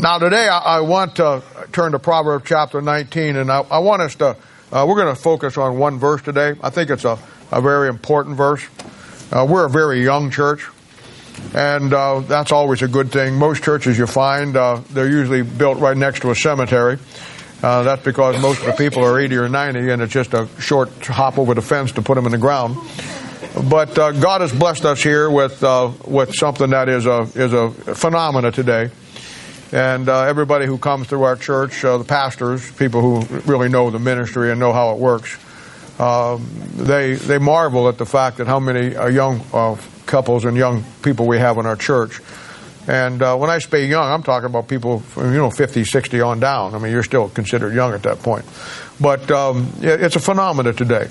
Now, today I, I, want to turn to Proverbs chapter 19, and I, I want us to, uh, we're going to focus on one verse today. I think it's a, a very important verse. Uh, we're a very young church, and uh, that's always a good thing. Most churches you find, uh, they're usually built right next to a cemetery. Uh, that's because most of the people are 80 or 90, and it's just a short hop over the fence to put them in the ground. But uh, God has blessed us here with with something that is a is a phenomena today and uh, everybody who comes through our church, uh, the pastors, people who really know the ministry and know how it works, uh, they they marvel at the fact that how many uh, young uh, couples and young people we have in our church. And uh, when I say young, I'm talking about people, you know, 50, 60 on down. I mean, you're still considered young at that point. But um, it's a phenomenon today.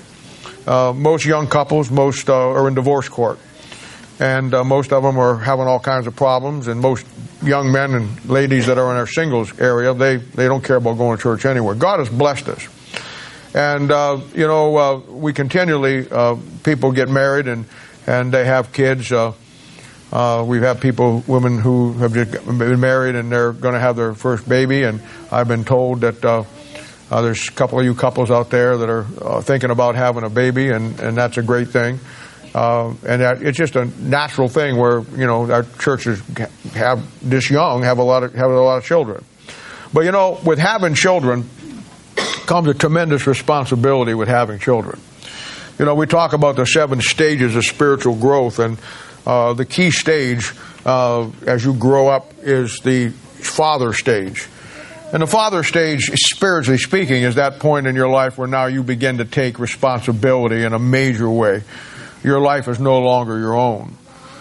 most young couples, most are in divorce court and uh, most of them are having all kinds of problems. And most young men and ladies that are in our singles area, they, they don't care about going to church anywhere. God has blessed us. And, uh, you know, uh, we continually, uh, people get married and, and they have kids. Uh, uh, we've had people, women who have just been married and they're going to have their first baby. And I've been told that there's a couple of you couples out there that are thinking about having a baby, and, and that's a great thing. Uh, and that, it's just a natural thing where you know our churches have this young have a lot of have a lot of children. But you know, with having children comes a tremendous responsibility with having children. You know, we talk about the seven stages of spiritual growth, and uh, the key stage uh, as you grow up is the father stage. And the father stage, spiritually speaking, is that point in your life where now you begin to take responsibility in a major way your life is no longer your own.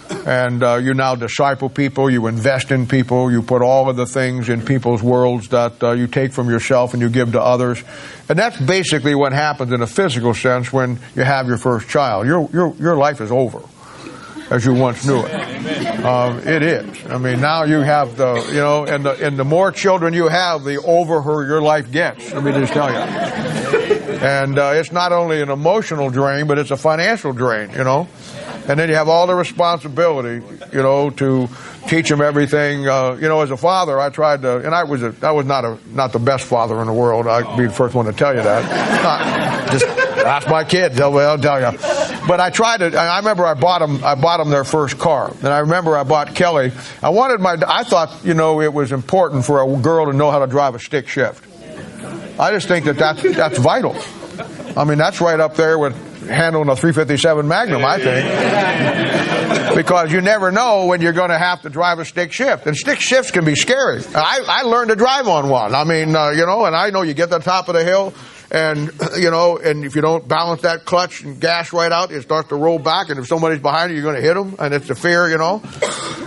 And uh, you now disciple people, you invest in people, you put all of the things in people's worlds that uh, you take from yourself and you give to others. And that's basically what happens in a physical sense when you have your first child. Your, your, your life is over as you once knew it. Um, it is. I mean, now you have the, you know, and the, and the more children you have, the over her your life gets. Let me just tell you. And uh, it's not only an emotional drain, but it's a financial drain, you know. And then you have all the responsibility, you know, to teach them everything. Uh, you know, as a father, I tried to, and I was a, I was not a not the best father in the world. I'd be the first one to tell you that. Not, just ask my kids; they'll, they'll tell you. But I tried to. I remember I bought them. I bought them their first car, and I remember I bought Kelly. I wanted my. I thought, you know, it was important for a girl to know how to drive a stick shift. I just think that that's, that's vital. I mean, that's right up there with handling a 357 Magnum, I think. Because you never know when you're going to have to drive a stick shift. And stick shifts can be scary. I, I learned to drive on one. I mean, uh, you know, and I know you get to the top of the hill and you know, and if you don't balance that clutch and gas right out, it starts to roll back. And if somebody's behind you, you're going to hit them, and it's a fear, you know.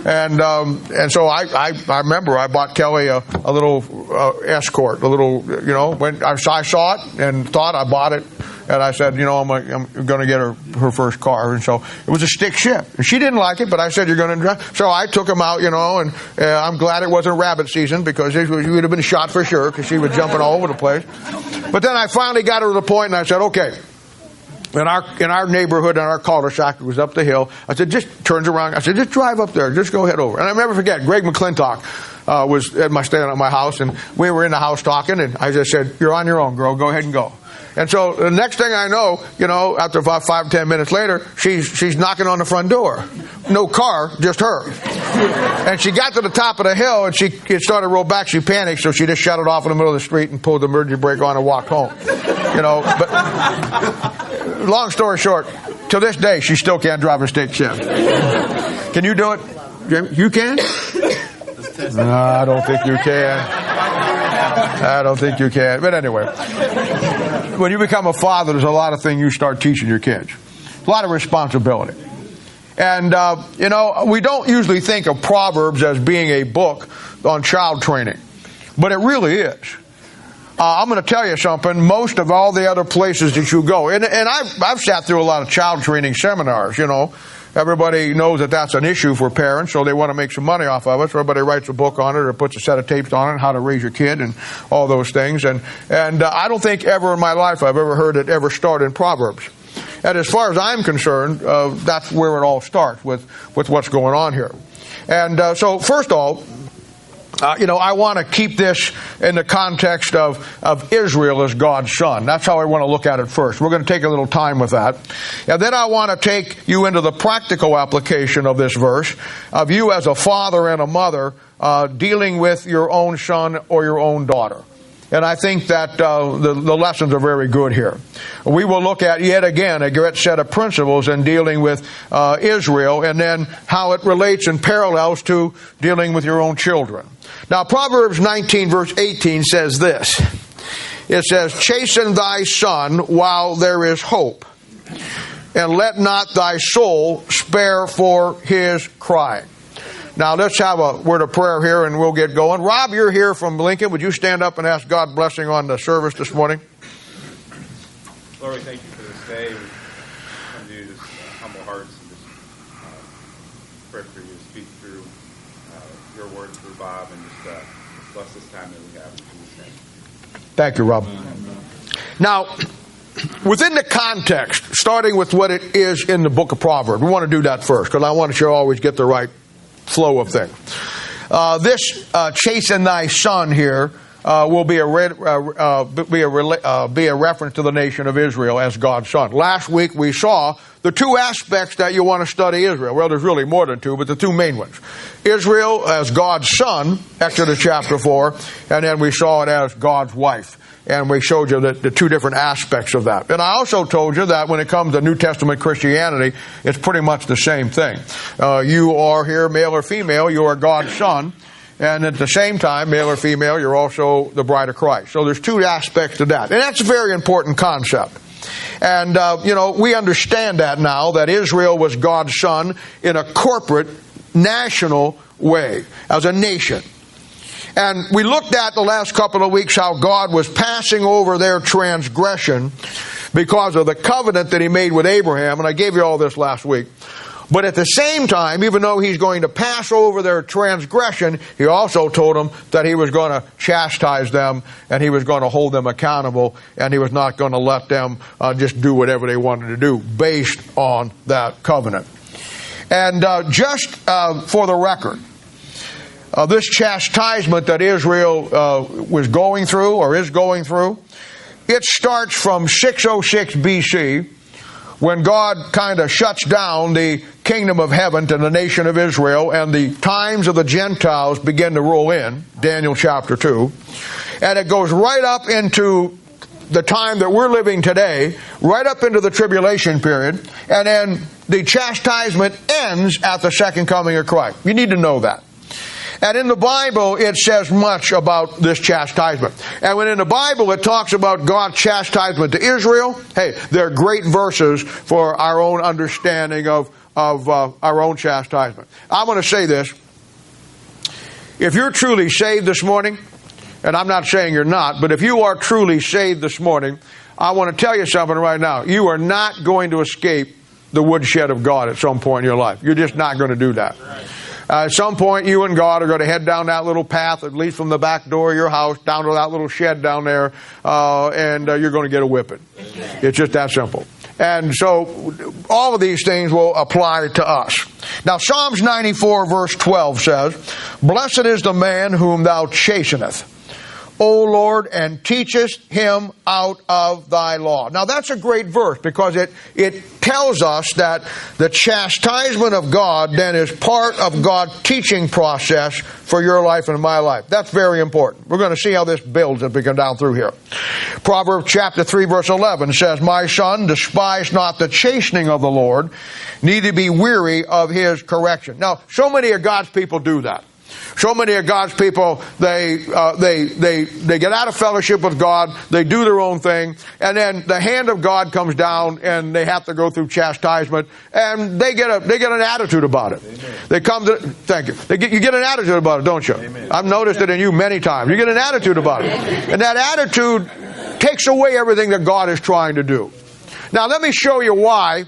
And um, and so I, I I remember I bought Kelly a, a little uh, escort, a little you know when I, I saw it and thought I bought it and I said, you know, I'm, I'm going to get her her first car, and so it was a stick shift. And she didn't like it, but I said, you're going to drive. So I took him out, you know, and uh, I'm glad it wasn't rabbit season because she would have been shot for sure because she was jumping all over the place. But then I finally got her to the point, and I said, okay. In our in our neighborhood, in our cul-de-sac, it was up the hill. I said, just turns around. I said, just drive up there. Just go head over. And I never forget, Greg McClintock uh, was at my staying at my house, and we were in the house talking, and I just said, "You're on your own, girl. Go ahead and go." And so the next thing I know, you know, after about five, ten minutes later, she's, she's knocking on the front door. No car, just her. And she got to the top of the hill and she it started to roll back. She panicked, so she just shut it off in the middle of the street and pulled the emergency brake on and walked home. You know, but long story short, to this day, she still can't drive a stick shift. Can you do it? You can? No, I don't think you can. I don't think you can. But anyway, when you become a father, there's a lot of things you start teaching your kids. A lot of responsibility. And, uh, you know, we don't usually think of Proverbs as being a book on child training, but it really is. Uh, I'm going to tell you something. Most of all the other places that you go, and, and I've, I've sat through a lot of child training seminars, you know, Everybody knows that that's an issue for parents, so they want to make some money off of it. So everybody writes a book on it or puts a set of tapes on it, how to raise your kid and all those things. And, and uh, I don't think ever in my life I've ever heard it ever start in Proverbs. And as far as I'm concerned, uh, that's where it all starts with, with what's going on here. And uh, so, first of all, uh, you know, I want to keep this in the context of, of Israel as God's son. That's how I want to look at it first. We're going to take a little time with that. And then I want to take you into the practical application of this verse, of you as a father and a mother uh, dealing with your own son or your own daughter. And I think that uh, the, the lessons are very good here. We will look at yet again a great set of principles in dealing with uh, Israel and then how it relates and parallels to dealing with your own children. Now, Proverbs 19, verse 18 says this It says, Chasten thy son while there is hope, and let not thy soul spare for his crying. Now let's have a word of prayer here and we'll get going. Rob, you're here from Lincoln. Would you stand up and ask God blessing on the service this morning? Lord, we thank you for this day. We come to you just uh, humble hearts and just uh, pray for you to speak through uh, your word through Bob and just uh, bless this time that we have Thank you, Rob. Now, within the context, starting with what it is in the book of Proverbs, we want to do that first because I want to always get the right flow of things. Uh, this uh, and thy son here uh, will be a, re- uh, uh, be, a re- uh, be a reference to the nation of Israel as God's son. Last week we saw the two aspects that you want to study Israel. Well, there's really more than two, but the two main ones. Israel as God's son, Exodus chapter 4, and then we saw it as God's wife and we showed you the, the, two different aspects of that. And I also told you that when it comes to New Testament Christianity, it's pretty much the same thing. Uh, you are here, male or female, you are God's son. And at the same time, male or female, you're also the bride of Christ. So there's two aspects to that. And that's a very important concept. And, uh, you know, we understand that now, that Israel was God's son in a corporate, national way, as a nation. And we looked at the last couple of weeks how God was passing over their transgression because of the covenant that He made with Abraham, and I gave you all this last week. But at the same time, even though He's going to pass over their transgression, He also told them that He was going to chastise them and He was going to hold them accountable and He was not going to let them uh, just do whatever they wanted to do based on that covenant. And uh, just uh, for the record, uh, this chastisement that Israel uh, was going through or is going through, it starts from 606 BC when God kind of shuts down the kingdom of heaven to the nation of Israel and the times of the Gentiles begin to roll in, Daniel chapter 2. And it goes right up into the time that we're living today, right up into the tribulation period, and then the chastisement ends at the second coming of Christ. You need to know that. And in the Bible, it says much about this chastisement. And when in the Bible it talks about God's chastisement to Israel, hey, they're great verses for our own understanding of, of uh, our own chastisement. I want to say this. If you're truly saved this morning, and I'm not saying you're not, but if you are truly saved this morning, I want to tell you something right now. You are not going to escape the woodshed of God at some point in your life. You're just not going to do that. Uh, at some point, you and God are going to head down that little path, at least from the back door of your house, down to that little shed down there, uh, and uh, you're going to get a whipping. It's just that simple. And so, all of these things will apply to us. Now, Psalms 94, verse 12 says, Blessed is the man whom thou chasteneth. O Lord, and teachest him out of thy law. Now that's a great verse because it, it tells us that the chastisement of God then is part of God's teaching process for your life and my life. That's very important. We're going to see how this builds as we come down through here. Proverbs chapter 3 verse 11 says, My son, despise not the chastening of the Lord, neither be weary of his correction. Now, so many of God's people do that. So many of God's people, they, uh, they, they, they get out of fellowship with God, they do their own thing, and then the hand of God comes down and they have to go through chastisement, and they get a, they get an attitude about it. Amen. They come to, thank you. They get, you get an attitude about it, don't you? Amen. I've noticed it in you many times. You get an attitude about it. And that attitude takes away everything that God is trying to do. Now let me show you why,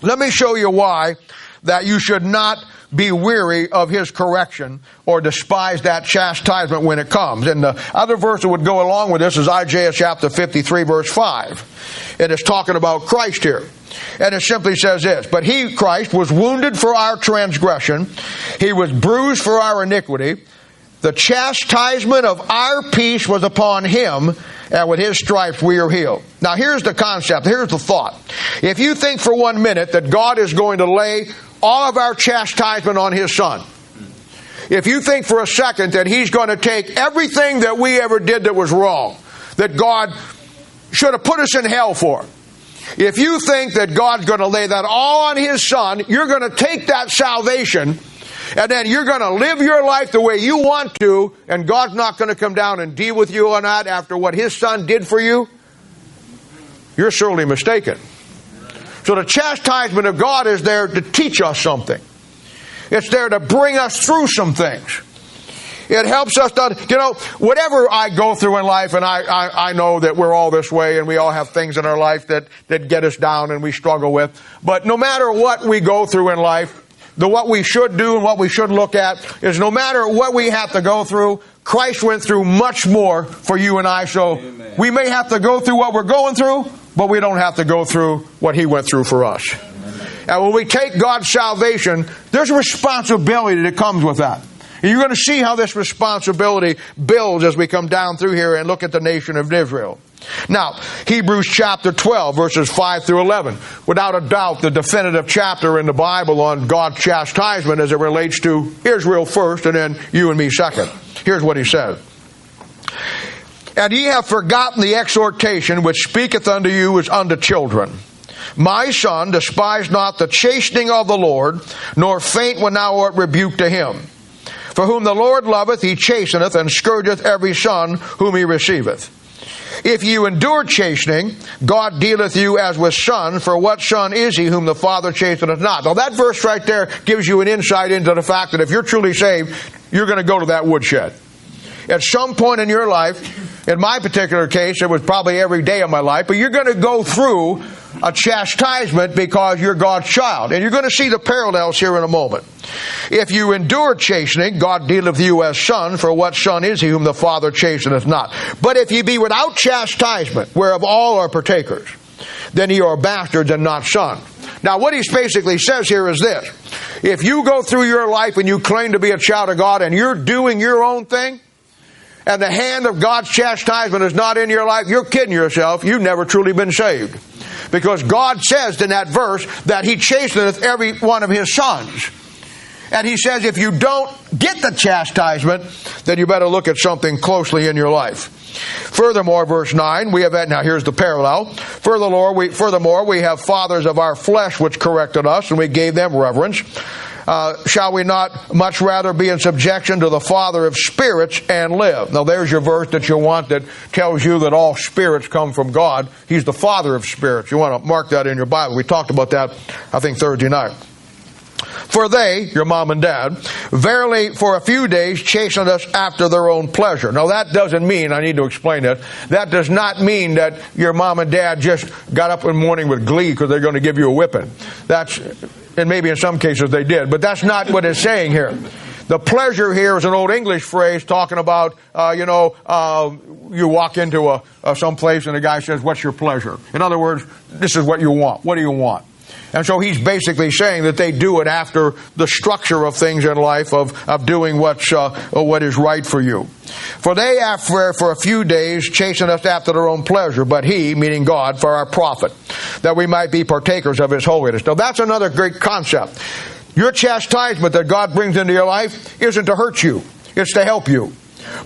let me show you why that you should not be weary of his correction or despise that chastisement when it comes. And the other verse that would go along with this is Isaiah chapter 53 verse 5. It is talking about Christ here. And it simply says this, but he, Christ, was wounded for our transgression. He was bruised for our iniquity. the chastisement of our peace was upon him, and with his stripes we are healed. Now here's the concept, here's the thought. If you think for one minute that God is going to lay all of our chastisement on his son, if you think for a second that he's going to take everything that we ever did that was wrong, that God should have put us in hell for, if you think that God's going to lay that all on his son, you're going to take that salvation and then you're going to live your life the way you want to, and God's not going to come down and deal with you on that after what His Son did for you, you're surely mistaken. So the chastisement of God is there to teach us something. It's there to bring us through some things. It helps us to, you know, whatever I go through in life, and I, I, I know that we're all this way and we all have things in our life that, that get us down and we struggle with. But no matter what we go through in life, the what we should do and what we should look at is no matter what we have to go through, Christ went through much more for you and I. So Amen. we may have to go through what we're going through, but we don't have to go through what He went through for us. And when we take God's salvation, there's a responsibility that comes with that. And you're going to see how this responsibility builds as we come down through here and look at the nation of Israel. Now, Hebrews chapter 12, verses 5 through 11. Without a doubt, the definitive chapter in the Bible on God's chastisement as it relates to Israel first and then you and me second. Here's what he says. And ye have forgotten the exhortation which speaketh unto you as unto children. My son, despise not the chastening of the Lord, nor faint when thou art rebuked to him. For whom the Lord loveth, he chasteneth, and scourgeth every son whom he receiveth. If you endure chastening, God dealeth you as with son, for what son is he whom the Father chasteneth not? Now that verse right there gives you an insight into the fact that if you're truly saved, you're going to go to that woodshed. At some point in your life, in my particular case, it was probably every day of my life, but you're going to go through a chastisement because you're God's child. And you're going to see the parallels here in a moment. If you endure chastening, God dealeth you as son, for what son is he whom the Father chasteneth not? But if ye be without chastisement, whereof all are partakers, then ye are bastards and not sons. Now, what he basically says here is this. If you go through your life and you claim to be a child of God and you're doing your own thing, and the hand of God's chastisement is not in your life, you're kidding yourself. You've never truly been saved. Because God says in that verse that He chasteneth every one of His sons. And He says if you don't get the chastisement, then you better look at something closely in your life. Furthermore, verse 9, we have that, now here's the parallel. Furthermore we, furthermore, we have fathers of our flesh which corrected us, and we gave them reverence. Uh, shall we not much rather be in subjection to the Father of spirits and live? Now, there's your verse that you want that tells you that all spirits come from God. He's the Father of spirits. You want to mark that in your Bible. We talked about that, I think, Thursday night. For they, your mom and dad, verily for a few days chastened us after their own pleasure. Now that doesn't mean, I need to explain it, that does not mean that your mom and dad just got up in the morning with glee because they're going to give you a whipping. That's, and maybe in some cases they did, but that's not what it's saying here. The pleasure here is an old English phrase talking about, uh, you know, uh, you walk into a, a some place and the guy says, "What's your pleasure?" In other words, this is what you want. What do you want? And so he's basically saying that they do it after the structure of things in life of, of doing what's, uh, what is right for you. For they after, for a few days chasing us after their own pleasure, but he, meaning God, for our profit, that we might be partakers of his holiness. Now that's another great concept. Your chastisement that God brings into your life isn't to hurt you. It's to help you.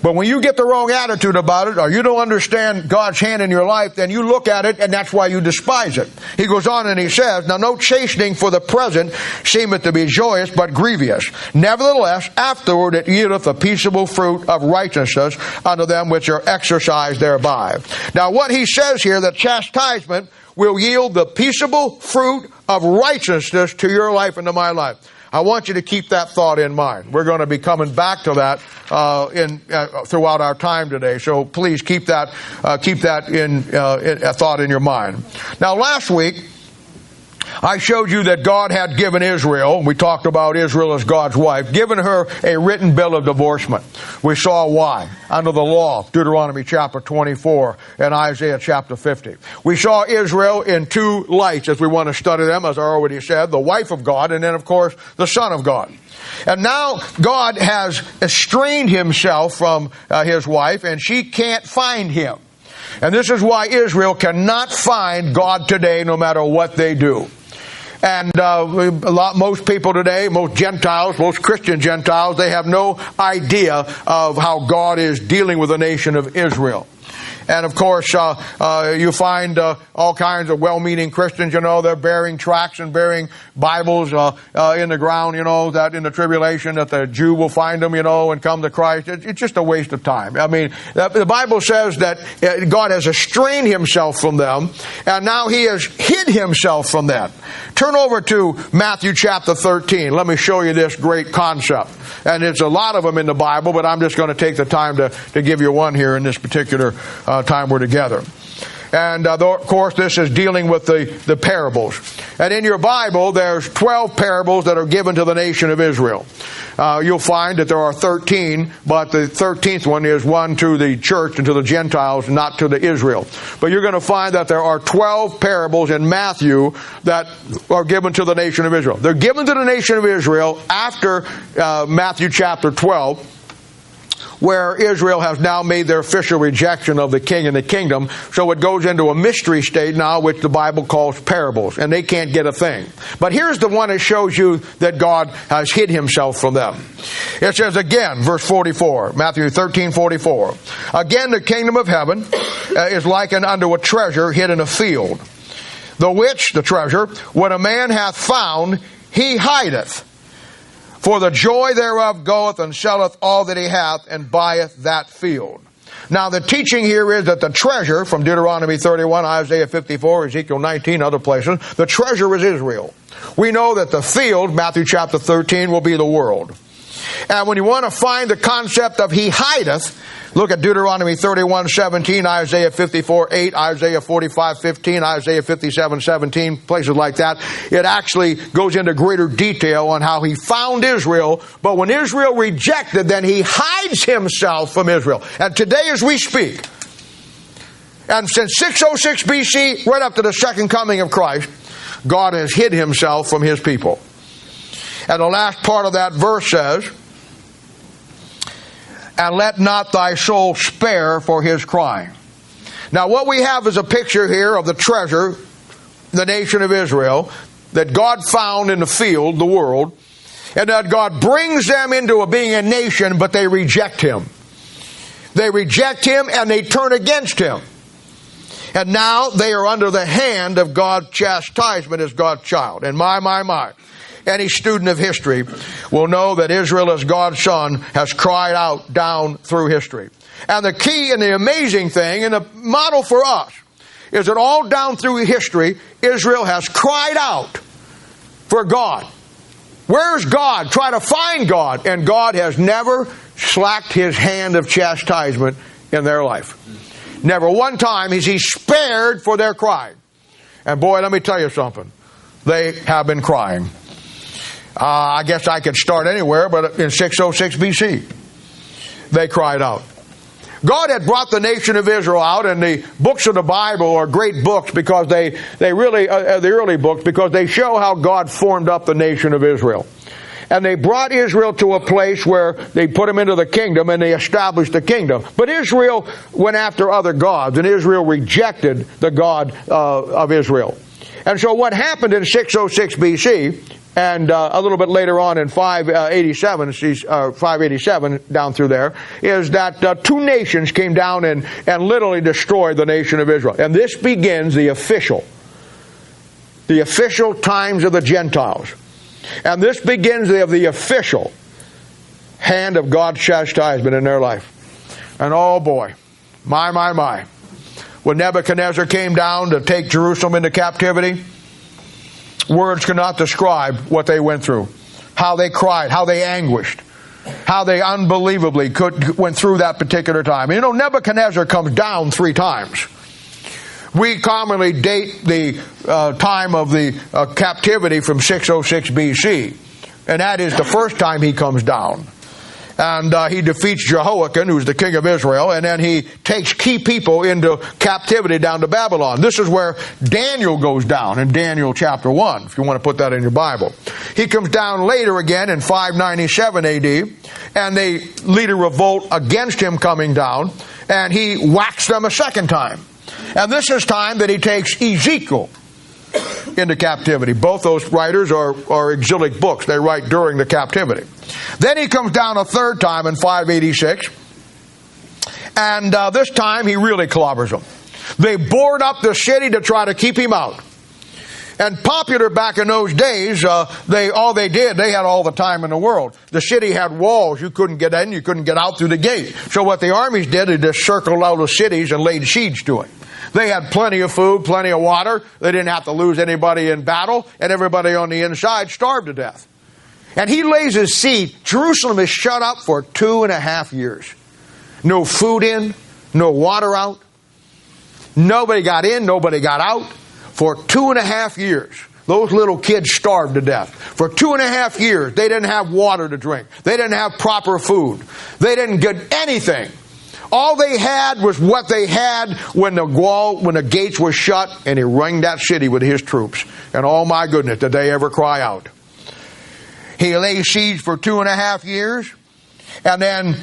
But when you get the wrong attitude about it, or you don't understand God's hand in your life, then you look at it and that's why you despise it. He goes on and he says, Now no chastening for the present seemeth to be joyous, but grievous. Nevertheless, afterward it yieldeth a peaceable fruit of righteousness unto them which are exercised thereby. Now what he says here, that chastisement will yield the peaceable fruit of righteousness to your life and to my life. I want you to keep that thought in mind. We're going to be coming back to that uh, in uh, throughout our time today. So please keep that uh, keep that in, uh, in, a thought in your mind. Now, last week I showed you that God had given Israel, we talked about Israel as God's wife, given her a written bill of divorcement. We saw why. Under the law, Deuteronomy chapter 24 and Isaiah chapter 50. We saw Israel in two lights as we want to study them, as I already said, the wife of God and then of course the son of God. And now God has estranged himself from uh, his wife and she can't find him. And this is why Israel cannot find God today no matter what they do. And uh, a lot, most people today, most Gentiles, most Christian Gentiles, they have no idea of how God is dealing with the nation of Israel. And of course, uh, uh, you find uh, all kinds of well-meaning Christians. You know, they're burying tracts and burying Bibles uh, uh, in the ground. You know that in the tribulation that the Jew will find them. You know, and come to Christ. It, it's just a waste of time. I mean, the Bible says that God has estranged Himself from them, and now He has hid Himself from them. Turn over to Matthew chapter 13. Let me show you this great concept. And it's a lot of them in the Bible, but I'm just going to take the time to, to give you one here in this particular uh, time we're together. And uh, of course, this is dealing with the, the parables. And in your Bible, there's 12 parables that are given to the nation of Israel. Uh, you'll find that there are 13, but the 13th one is one to the church and to the Gentiles, not to the Israel. But you're going to find that there are 12 parables in Matthew that are given to the nation of Israel. They're given to the nation of Israel after uh, Matthew chapter 12 where Israel has now made their official rejection of the king and the kingdom. So it goes into a mystery state now, which the Bible calls parables, and they can't get a thing. But here's the one that shows you that God has hid himself from them. It says again, verse 44, Matthew 13, 44. Again, the kingdom of heaven uh, is likened unto a treasure hid in a field, the which, the treasure, when a man hath found, he hideth for the joy thereof goeth and selleth all that he hath and buyeth that field. Now the teaching here is that the treasure from Deuteronomy 31, Isaiah 54, Ezekiel 19, other places, the treasure is Israel. We know that the field, Matthew chapter 13, will be the world. And when you want to find the concept of he hideth, Look at Deuteronomy 31, 17, Isaiah 54, 8, Isaiah 45, 15, Isaiah 57, 17, places like that. It actually goes into greater detail on how he found Israel, but when Israel rejected, then he hides himself from Israel. And today as we speak, and since 606 BC, right up to the second coming of Christ, God has hid himself from his people. And the last part of that verse says, and let not thy soul spare for his crying. Now, what we have is a picture here of the treasure, the nation of Israel, that God found in the field, the world, and that God brings them into a, being a nation, but they reject him. They reject him and they turn against him. And now they are under the hand of God's chastisement as God's child. And my, my, my. Any student of history will know that Israel as God's son has cried out down through history. And the key and the amazing thing and the model for us is that all down through history, Israel has cried out for God. Where's God? Try to find God. And God has never slacked his hand of chastisement in their life. Never one time is he spared for their cry. And boy, let me tell you something. They have been crying. Uh, I guess I could start anywhere, but in 606 BC, they cried out. God had brought the nation of Israel out, and the books of the Bible are great books because they, they really, uh, uh, the early books, because they show how God formed up the nation of Israel. And they brought Israel to a place where they put them into the kingdom and they established the kingdom. But Israel went after other gods, and Israel rejected the God uh, of Israel. And so what happened in 606 BC and uh, a little bit later on in 587, uh, 587 down through there, is that uh, two nations came down and, and literally destroyed the nation of Israel. And this begins the official, the official times of the Gentiles. And this begins the, the official hand of God's chastisement in their life. And oh boy, my, my, my. When Nebuchadnezzar came down to take Jerusalem into captivity, Words cannot describe what they went through, how they cried, how they anguished, how they unbelievably could, went through that particular time. You know, Nebuchadnezzar comes down three times. We commonly date the uh, time of the uh, captivity from 606 BC, and that is the first time he comes down. And uh, he defeats Jehoiakim, who's the king of Israel, and then he takes key people into captivity down to Babylon. This is where Daniel goes down in Daniel chapter 1, if you want to put that in your Bible. He comes down later again in 597 AD, and they lead a revolt against him coming down, and he whacks them a second time. And this is time that he takes Ezekiel into captivity. Both those writers are, are exilic books. They write during the captivity. Then he comes down a third time in 586, and uh, this time he really clobbers them. They board up the city to try to keep him out. And popular back in those days, uh, they all they did, they had all the time in the world. The city had walls; you couldn't get in, you couldn't get out through the gate. So what the armies did, they just circled all the cities and laid siege to it. They had plenty of food, plenty of water. They didn't have to lose anybody in battle, and everybody on the inside starved to death. And he lays his seed. Jerusalem is shut up for two and a half years. No food in, no water out. Nobody got in, nobody got out. For two and a half years, those little kids starved to death. For two and a half years, they didn't have water to drink. They didn't have proper food. They didn't get anything. All they had was what they had when the wall, when the gates were shut, and he rang that city with his troops. And oh my goodness, did they ever cry out? He lay siege for two and a half years, and then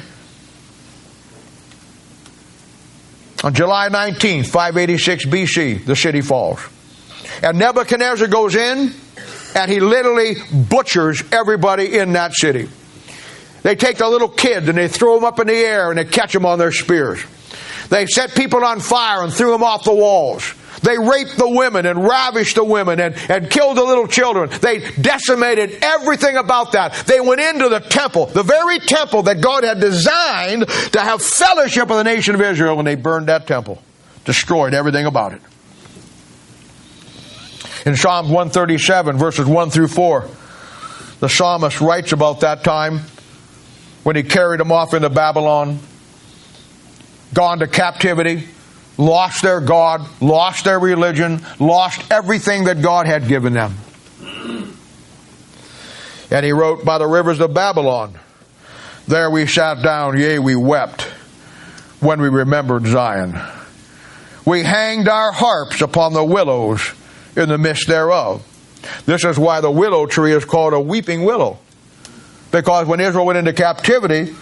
on July 19th, 586 BC, the city falls. And Nebuchadnezzar goes in, and he literally butchers everybody in that city. They take the little kids and they throw them up in the air and they catch them on their spears. They set people on fire and threw them off the walls. They raped the women and ravished the women and, and killed the little children. They decimated everything about that. They went into the temple, the very temple that God had designed to have fellowship with the nation of Israel, and they burned that temple, destroyed everything about it. In Psalm 137, verses 1 through 4, the psalmist writes about that time when he carried them off into Babylon, gone to captivity, lost their God, lost their religion, lost everything that God had given them. And he wrote, By the rivers of Babylon, there we sat down, yea, we wept when we remembered Zion. We hanged our harps upon the willows in the midst thereof. This is why the willow tree is called a weeping willow. Because when Israel went into captivity,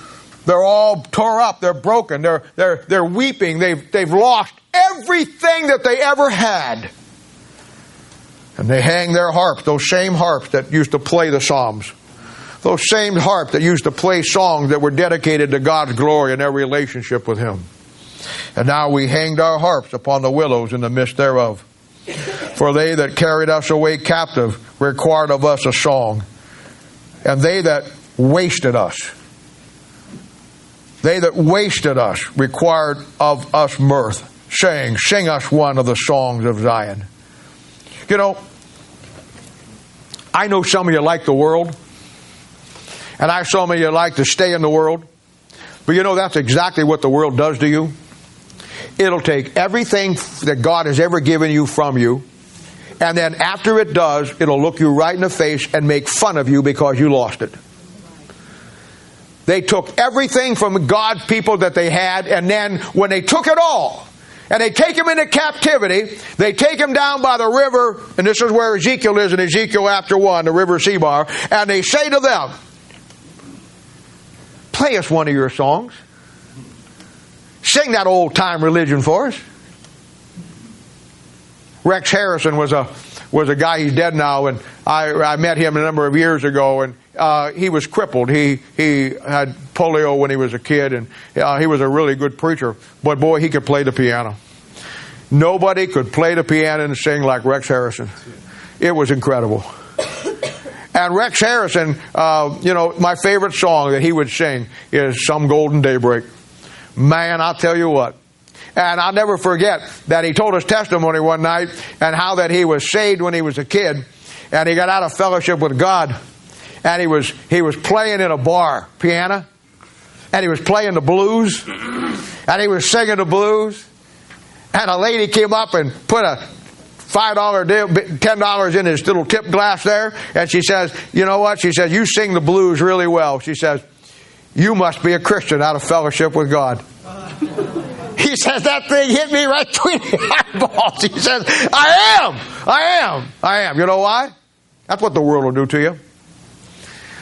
they're all tore up, they're broken, they're, they're, they're weeping, they've, they've lost everything that they ever had. And they hang their harps, those same harps that used to play the Psalms. Those same harps that used to play songs that were dedicated to God's glory and their relationship with Him. And now we hanged our harps upon the willows in the midst thereof. For they that carried us away captive required of us a song. And they that wasted us, they that wasted us required of us mirth, saying, Sing us one of the songs of Zion. You know, I know some of you like the world, and I some of you like to stay in the world. But you know, that's exactly what the world does to you. It'll take everything that God has ever given you from you, and then after it does, it'll look you right in the face and make fun of you because you lost it. They took everything from God's people that they had, and then when they took it all, and they take him into captivity. They take him down by the river, and this is where Ezekiel is in Ezekiel after 1, the river Sebar, and they say to them, Play us one of your songs. Sing that old time religion for us. Rex Harrison was a was a guy. He's dead now, and I I met him a number of years ago, and uh, he was crippled. He he had polio when he was a kid, and uh, he was a really good preacher. But boy, he could play the piano. Nobody could play the piano and sing like Rex Harrison. It was incredible. And Rex Harrison, uh, you know, my favorite song that he would sing is "Some Golden Daybreak." Man, I'll tell you what. And I'll never forget that he told his testimony one night and how that he was saved when he was a kid and he got out of fellowship with God and he was he was playing in a bar piano and he was playing the blues and he was singing the blues and a lady came up and put a five dollar ten dollars in his little tip glass there, and she says, "You know what?" She says, "You sing the blues really well." She says, "You must be a Christian out of fellowship with God." He says that thing hit me right between the eyeballs. He says, "I am, I am, I am." You know why? That's what the world will do to you.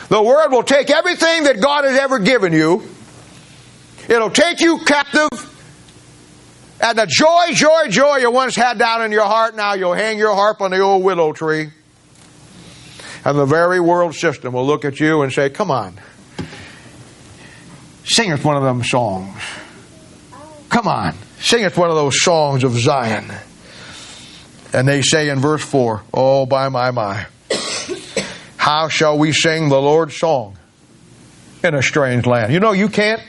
The world will take everything that God has ever given you. It'll take you captive. And the joy, joy, joy you once had down in your heart, now you'll hang your harp on the old willow tree. And the very world system will look at you and say, Come on, sing us one of them songs. Come on, sing us one of those songs of Zion. And they say in verse 4, Oh, by my, my, how shall we sing the Lord's song in a strange land? You know, you can't.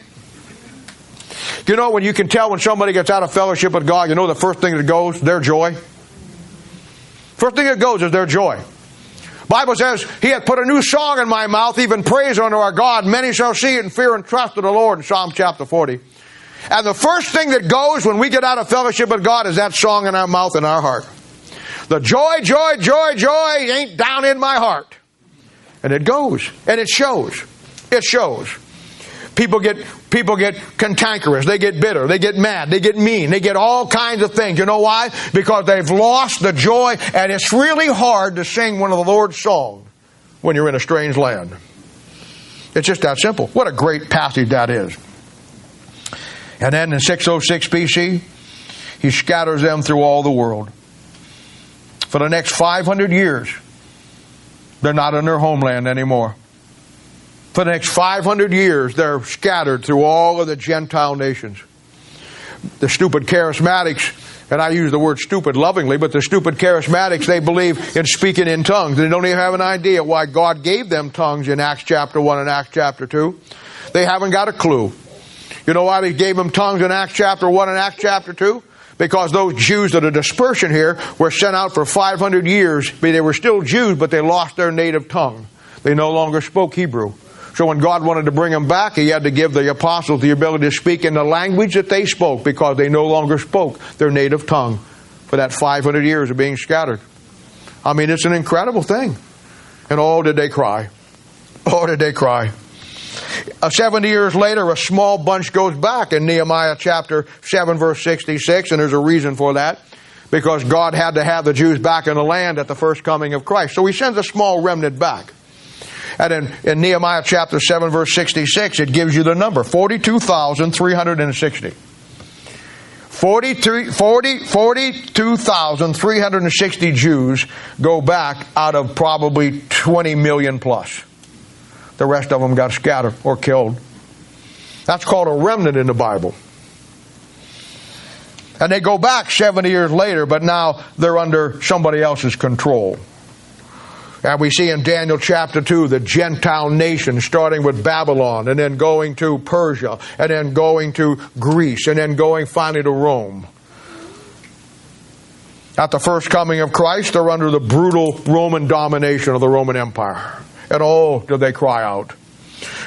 You know, when you can tell when somebody gets out of fellowship with God, you know the first thing that goes? Their joy. First thing that goes is their joy. Bible says, He hath put a new song in my mouth, even praise unto our God. Many shall see it and fear and trust in the Lord in Psalm chapter 40. And the first thing that goes when we get out of fellowship with God is that song in our mouth and our heart. The joy, joy, joy, joy ain't down in my heart. And it goes. And it shows. It shows. People get people get cantankerous, they get bitter, they get mad, they get mean, they get all kinds of things. You know why? Because they've lost the joy, and it's really hard to sing one of the Lord's songs when you're in a strange land. It's just that simple. What a great passage that is. And then in 606 BC, he scatters them through all the world. For the next 500 years, they're not in their homeland anymore. For the next 500 years, they're scattered through all of the Gentile nations. The stupid charismatics, and I use the word stupid lovingly, but the stupid charismatics, they believe in speaking in tongues. They don't even have an idea why God gave them tongues in Acts chapter 1 and Acts chapter 2. They haven't got a clue. You know why He gave them tongues in Acts chapter 1 and Acts chapter 2? Because those Jews that are dispersion here were sent out for 500 years. They were still Jews, but they lost their native tongue. They no longer spoke Hebrew. So when God wanted to bring them back, He had to give the apostles the ability to speak in the language that they spoke because they no longer spoke their native tongue for that 500 years of being scattered. I mean, it's an incredible thing. And oh, did they cry. Oh, did they cry. Uh, 70 years later, a small bunch goes back in Nehemiah chapter 7, verse 66, and there's a reason for that. Because God had to have the Jews back in the land at the first coming of Christ. So he sends a small remnant back. And in, in Nehemiah chapter 7, verse 66, it gives you the number 42,360. 40, 42,360 Jews go back out of probably 20 million plus. The rest of them got scattered or killed. That's called a remnant in the Bible. And they go back 70 years later, but now they're under somebody else's control. And we see in Daniel chapter 2 the Gentile nation starting with Babylon and then going to Persia and then going to Greece and then going finally to Rome. At the first coming of Christ, they're under the brutal Roman domination of the Roman Empire. And oh, do they cry out.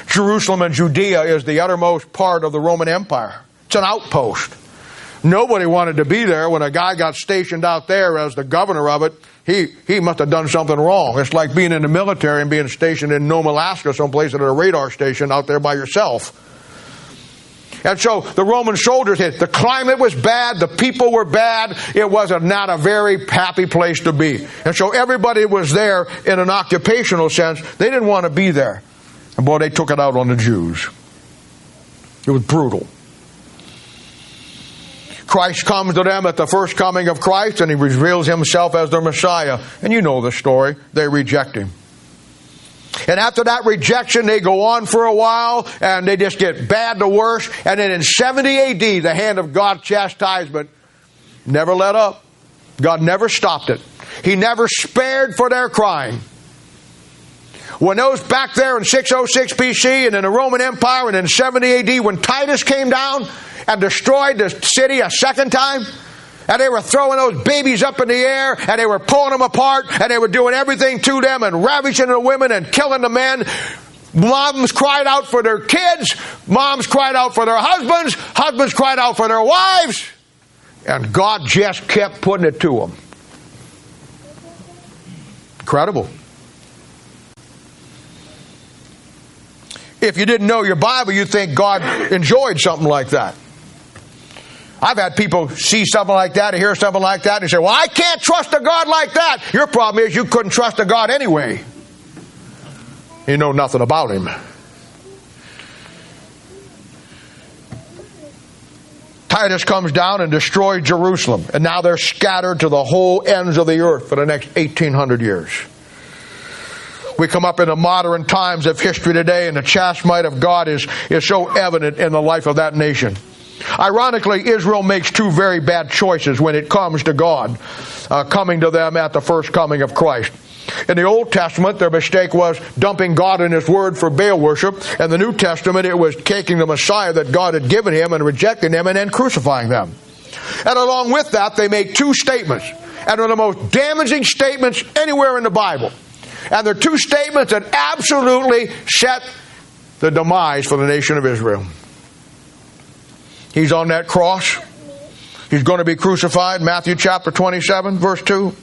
Jerusalem and Judea is the uttermost part of the Roman Empire. It's an outpost. Nobody wanted to be there when a guy got stationed out there as the governor of it. He, he must have done something wrong. It's like being in the military and being stationed in Nome, Alaska, someplace at a radar station out there by yourself. And so the Roman soldiers hit. The climate was bad. The people were bad. It was a, not a very happy place to be. And so everybody was there in an occupational sense. They didn't want to be there. And boy, they took it out on the Jews. It was brutal. Christ comes to them at the first coming of Christ and he reveals himself as their Messiah. And you know the story. They reject him. And after that rejection, they go on for a while and they just get bad to worse. And then in 70 AD, the hand of God's chastisement never let up. God never stopped it. He never spared for their crying. When those back there in 606 BC and in the Roman Empire and in 70 AD, when Titus came down and destroyed the city a second time, and they were throwing those babies up in the air and they were pulling them apart and they were doing everything to them and ravishing the women and killing the men. Moms cried out for their kids. Moms cried out for their husbands. Husbands cried out for their wives. And God just kept putting it to them. Incredible. If you didn't know your Bible, you'd think God enjoyed something like that. I've had people see something like that or hear something like that and say, Well, I can't trust a God like that. Your problem is you couldn't trust a God anyway. You know nothing about him. Titus comes down and destroys Jerusalem, and now they're scattered to the whole ends of the earth for the next 1800 years. We come up into modern times of history today, and the chastisement of God is, is so evident in the life of that nation. Ironically, Israel makes two very bad choices when it comes to God uh, coming to them at the first coming of Christ. In the Old Testament, their mistake was dumping God and His Word for Baal worship. In the New Testament, it was taking the Messiah that God had given him and rejecting him and then crucifying them. And along with that, they make two statements, and are the most damaging statements anywhere in the Bible. And they're two statements that absolutely set the demise for the nation of Israel. He's on that cross. He's going to be crucified. Matthew chapter 27, verse 2, or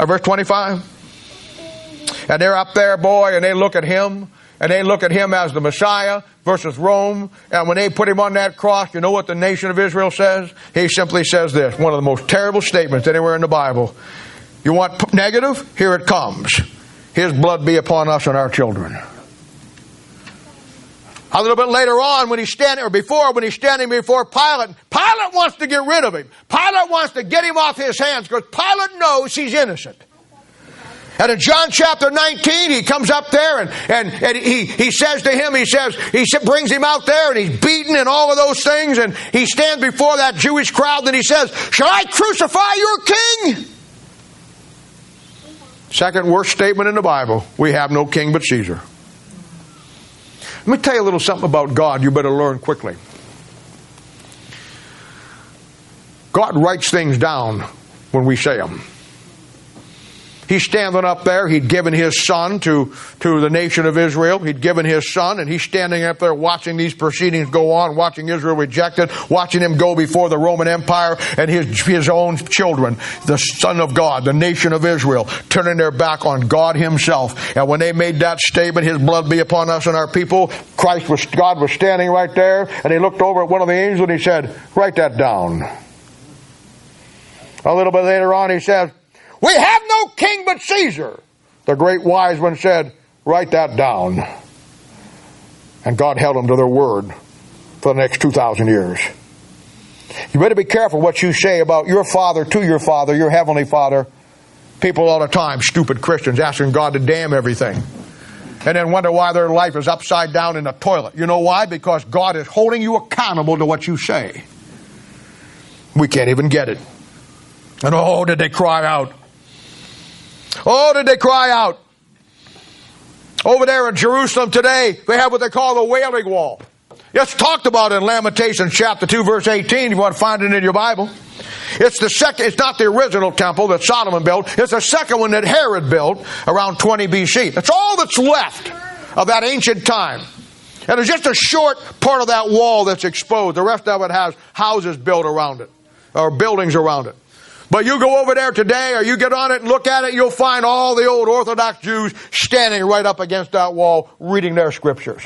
uh, verse 25. And they're up there, boy, and they look at him, and they look at him as the Messiah versus Rome. And when they put him on that cross, you know what the nation of Israel says? He simply says this one of the most terrible statements anywhere in the Bible. You want negative? Here it comes. His blood be upon us and our children. A little bit later on, when he's standing, or before, when he's standing before Pilate, Pilate wants to get rid of him. Pilate wants to get him off his hands because Pilate knows he's innocent. And in John chapter 19, he comes up there and, and, and he, he says to him, he says, he brings him out there and he's beaten and all of those things. And he stands before that Jewish crowd and he says, Shall I crucify your king? Second worst statement in the Bible we have no king but Caesar. Let me tell you a little something about God you better learn quickly. God writes things down when we say them. He's standing up there. He'd given his son to, to the nation of Israel. He'd given his son, and he's standing up there watching these proceedings go on, watching Israel rejected, watching him go before the Roman Empire and his, his own children, the Son of God, the nation of Israel, turning their back on God Himself. And when they made that statement, His blood be upon us and our people, Christ was, God was standing right there, and He looked over at one of the angels and He said, Write that down. A little bit later on, He said, we have no king but Caesar. The great wise one said, Write that down. And God held them to their word for the next 2,000 years. You better be careful what you say about your father to your father, your heavenly father. People all the time, stupid Christians, asking God to damn everything. And then wonder why their life is upside down in the toilet. You know why? Because God is holding you accountable to what you say. We can't even get it. And oh, did they cry out. Oh, did they cry out? Over there in Jerusalem today, they have what they call the Wailing Wall. It's talked about in Lamentations chapter 2 verse 18 if you want to find it in your Bible. It's the second, it's not the original temple that Solomon built. It's the second one that Herod built around 20 BC. That's all that's left of that ancient time. And there's just a short part of that wall that's exposed. The rest of it has houses built around it, or buildings around it. But you go over there today or you get on it and look at it, you'll find all the old Orthodox Jews standing right up against that wall reading their scriptures.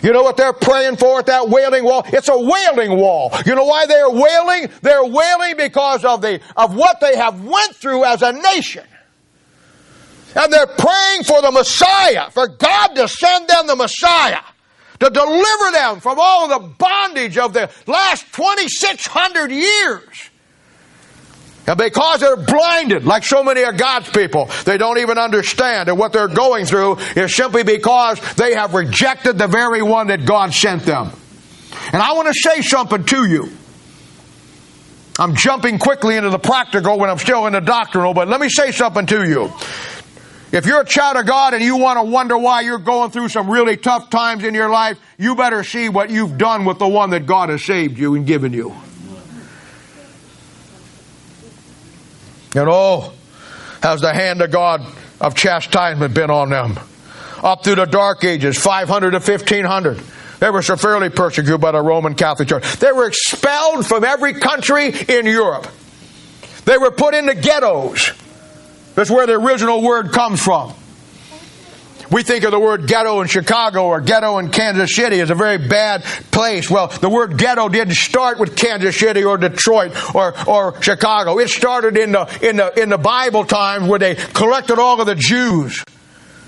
You know what they're praying for at that wailing wall? It's a wailing wall. You know why they're wailing? They're wailing because of the, of what they have went through as a nation. And they're praying for the Messiah, for God to send them the Messiah to deliver them from all the bondage of the last 2,600 years. And because they're blinded, like so many of God's people, they don't even understand. And what they're going through is simply because they have rejected the very one that God sent them. And I want to say something to you. I'm jumping quickly into the practical when I'm still in the doctrinal, but let me say something to you. If you're a child of God and you want to wonder why you're going through some really tough times in your life, you better see what you've done with the one that God has saved you and given you. And oh, has the hand of God of chastisement been on them. Up through the dark ages, 500 to 1500. They were severely persecuted by the Roman Catholic Church. They were expelled from every country in Europe. They were put into ghettos. That's where the original word comes from. We think of the word ghetto in Chicago or ghetto in Kansas City as a very bad place. Well, the word ghetto didn't start with Kansas City or Detroit or, or Chicago. It started in the, in the, in the Bible times where they collected all of the Jews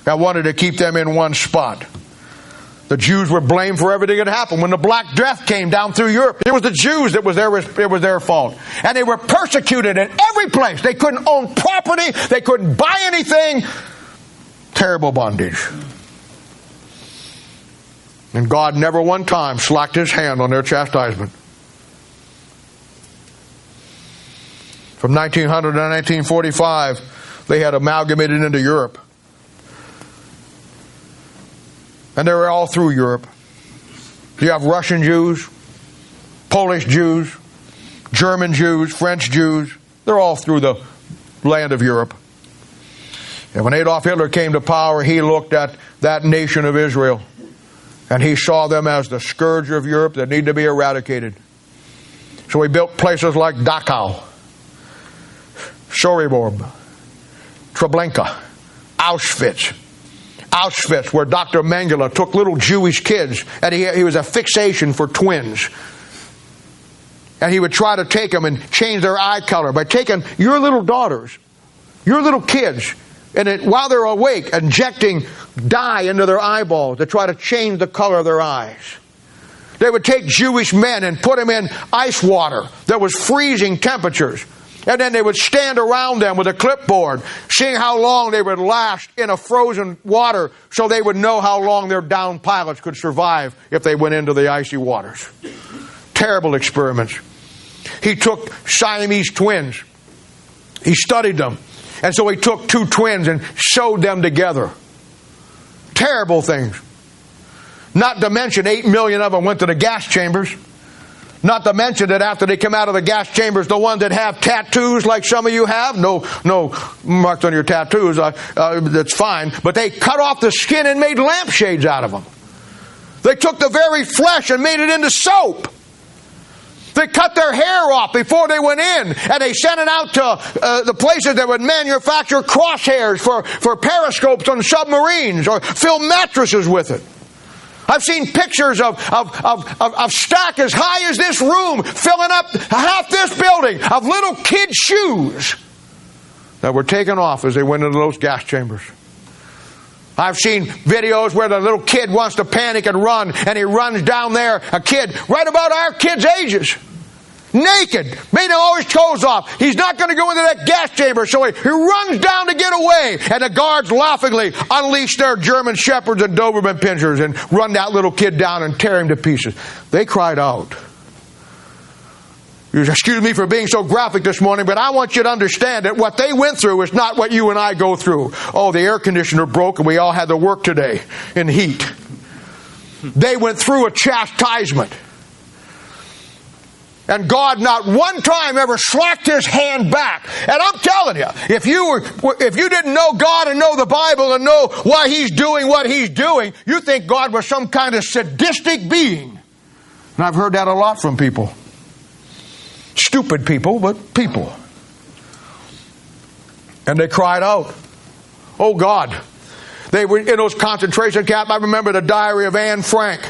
that wanted to keep them in one spot. The Jews were blamed for everything that happened. When the Black Death came down through Europe, it was the Jews that was their, it was their fault. And they were persecuted in every place. They couldn't own property. They couldn't buy anything terrible bondage. And God never one time slacked his hand on their chastisement. From 1900 to 1945, they had amalgamated into Europe. And they were all through Europe. You have Russian Jews, Polish Jews, German Jews, French Jews. They're all through the land of Europe. And when Adolf Hitler came to power, he looked at that nation of Israel and he saw them as the scourge of Europe that need to be eradicated. So he built places like Dachau, Sobibor, Treblinka, Auschwitz. Auschwitz, where Dr. Mengele took little Jewish kids, and he, he was a fixation for twins. And he would try to take them and change their eye color by taking your little daughters, your little kids, and it, while they're awake, injecting dye into their eyeballs to try to change the color of their eyes. They would take Jewish men and put them in ice water that was freezing temperatures. And then they would stand around them with a clipboard, seeing how long they would last in a frozen water so they would know how long their downed pilots could survive if they went into the icy waters. Terrible experiments. He took Siamese twins. He studied them and so he took two twins and sewed them together. Terrible things. Not to mention, eight million of them went to the gas chambers. Not to mention that after they come out of the gas chambers, the ones that have tattoos like some of you have, no, no marks on your tattoos, uh, uh, that's fine, but they cut off the skin and made lampshades out of them. They took the very flesh and made it into soap. They cut their hair off before they went in, and they sent it out to uh, the places that would manufacture crosshairs for, for periscopes on submarines or fill mattresses with it. I've seen pictures of, of, of, of, of as high as this room filling up half this building of little kid shoes that were taken off as they went into those gas chambers. I've seen videos where the little kid wants to panic and run, and he runs down there, a kid right about our kids' ages. Naked, made all his clothes off. He's not going to go into that gas chamber, so he, he runs down to get away. And the guards laughingly unleash their German shepherds and Doberman pinschers and run that little kid down and tear him to pieces. They cried out. Excuse me for being so graphic this morning, but I want you to understand that what they went through is not what you and I go through. Oh, the air conditioner broke and we all had to work today in heat. They went through a chastisement. And God not one time ever slacked his hand back. And I'm telling you, if you were, if you didn't know God and know the Bible and know why he's doing what he's doing, you think God was some kind of sadistic being. And I've heard that a lot from people. Stupid people, but people. And they cried out, Oh God. They were in those concentration camps. I remember the diary of Anne Frank.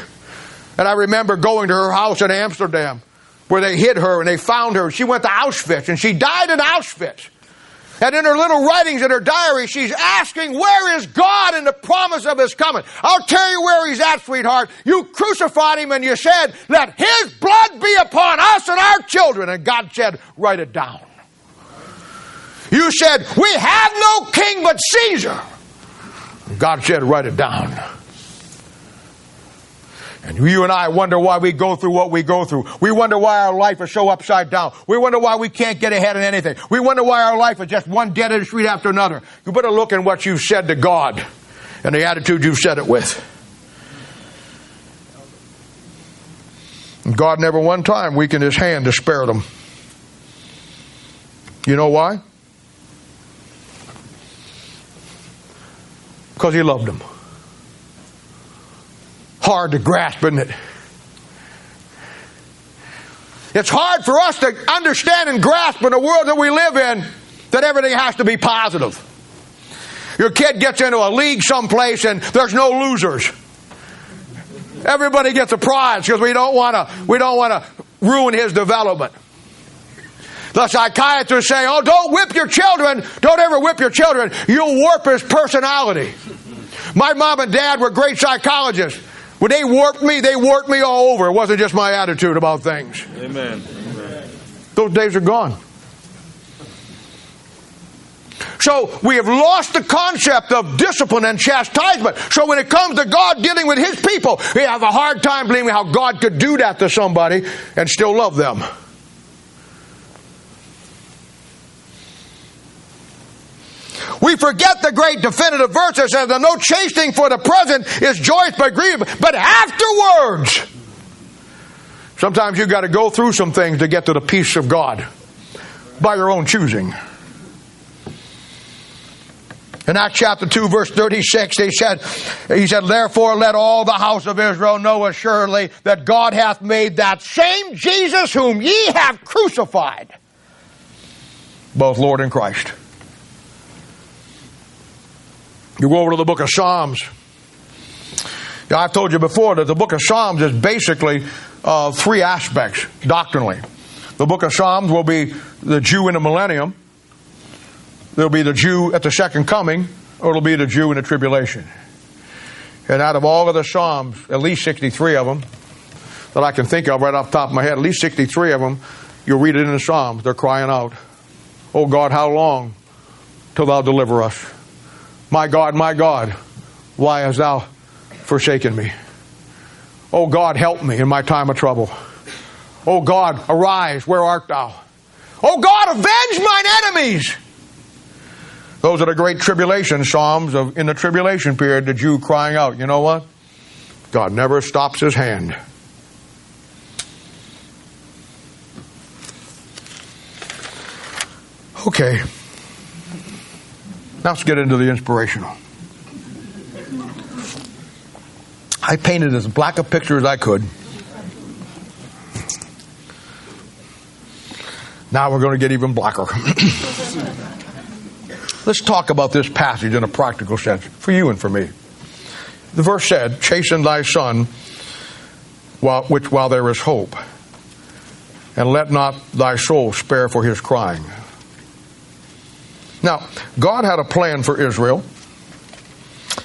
And I remember going to her house in Amsterdam where they hid her and they found her. She went to Auschwitz and she died in Auschwitz. And in her little writings in her diary, she's asking, Where is God in the promise of His coming? I'll tell you where He's at, sweetheart. You crucified Him and you said, Let His blood be upon us and our children. And God said, Write it down. You said, We have no king but Caesar. God said, Write it down. And you and I wonder why we go through what we go through. We wonder why our life is so upside down. We wonder why we can't get ahead in anything. We wonder why our life is just one dead end street after another. You better look at what you've said to God and the attitude you've said it with. God never one time weakened his hand to spare them. You know why? Because he loved them. Hard to grasp, isn't it? It's hard for us to understand and grasp in the world that we live in that everything has to be positive. Your kid gets into a league someplace and there's no losers. Everybody gets a prize because we don't want to we don't want to ruin his development. The psychiatrists say, "Oh, don't whip your children. Don't ever whip your children. You'll warp his personality." My mom and dad were great psychologists. When they warped me, they warped me all over. It wasn't just my attitude about things. Amen. Amen. Those days are gone. So we have lost the concept of discipline and chastisement. So when it comes to God dealing with His people, we have a hard time believing how God could do that to somebody and still love them. We forget the great definitive verse that says, No chastening for the present is joyous but grief, but afterwards. Sometimes you've got to go through some things to get to the peace of God by your own choosing. In Acts chapter 2, verse 36, he said, he said, Therefore let all the house of Israel know assuredly that God hath made that same Jesus whom ye have crucified, both Lord and Christ. You go over to the book of Psalms. I've told you before that the book of Psalms is basically uh, three aspects doctrinally. The book of Psalms will be the Jew in the millennium, there'll be the Jew at the second coming, or it'll be the Jew in the tribulation. And out of all of the Psalms, at least 63 of them that I can think of right off the top of my head, at least 63 of them, you'll read it in the Psalms. They're crying out, Oh God, how long till thou deliver us? My God, my God, why hast thou forsaken me? Oh God, help me in my time of trouble. Oh God, arise, where art thou? Oh God, avenge mine enemies. Those are the great tribulation psalms of in the tribulation period, the Jew crying out, you know what? God never stops his hand. Okay. Now let's get into the inspirational. I painted as black a picture as I could. Now we're going to get even blacker. Let's talk about this passage in a practical sense, for you and for me. The verse said, Chasten thy son, while, which while there is hope, and let not thy soul spare for his crying. Now, God had a plan for Israel.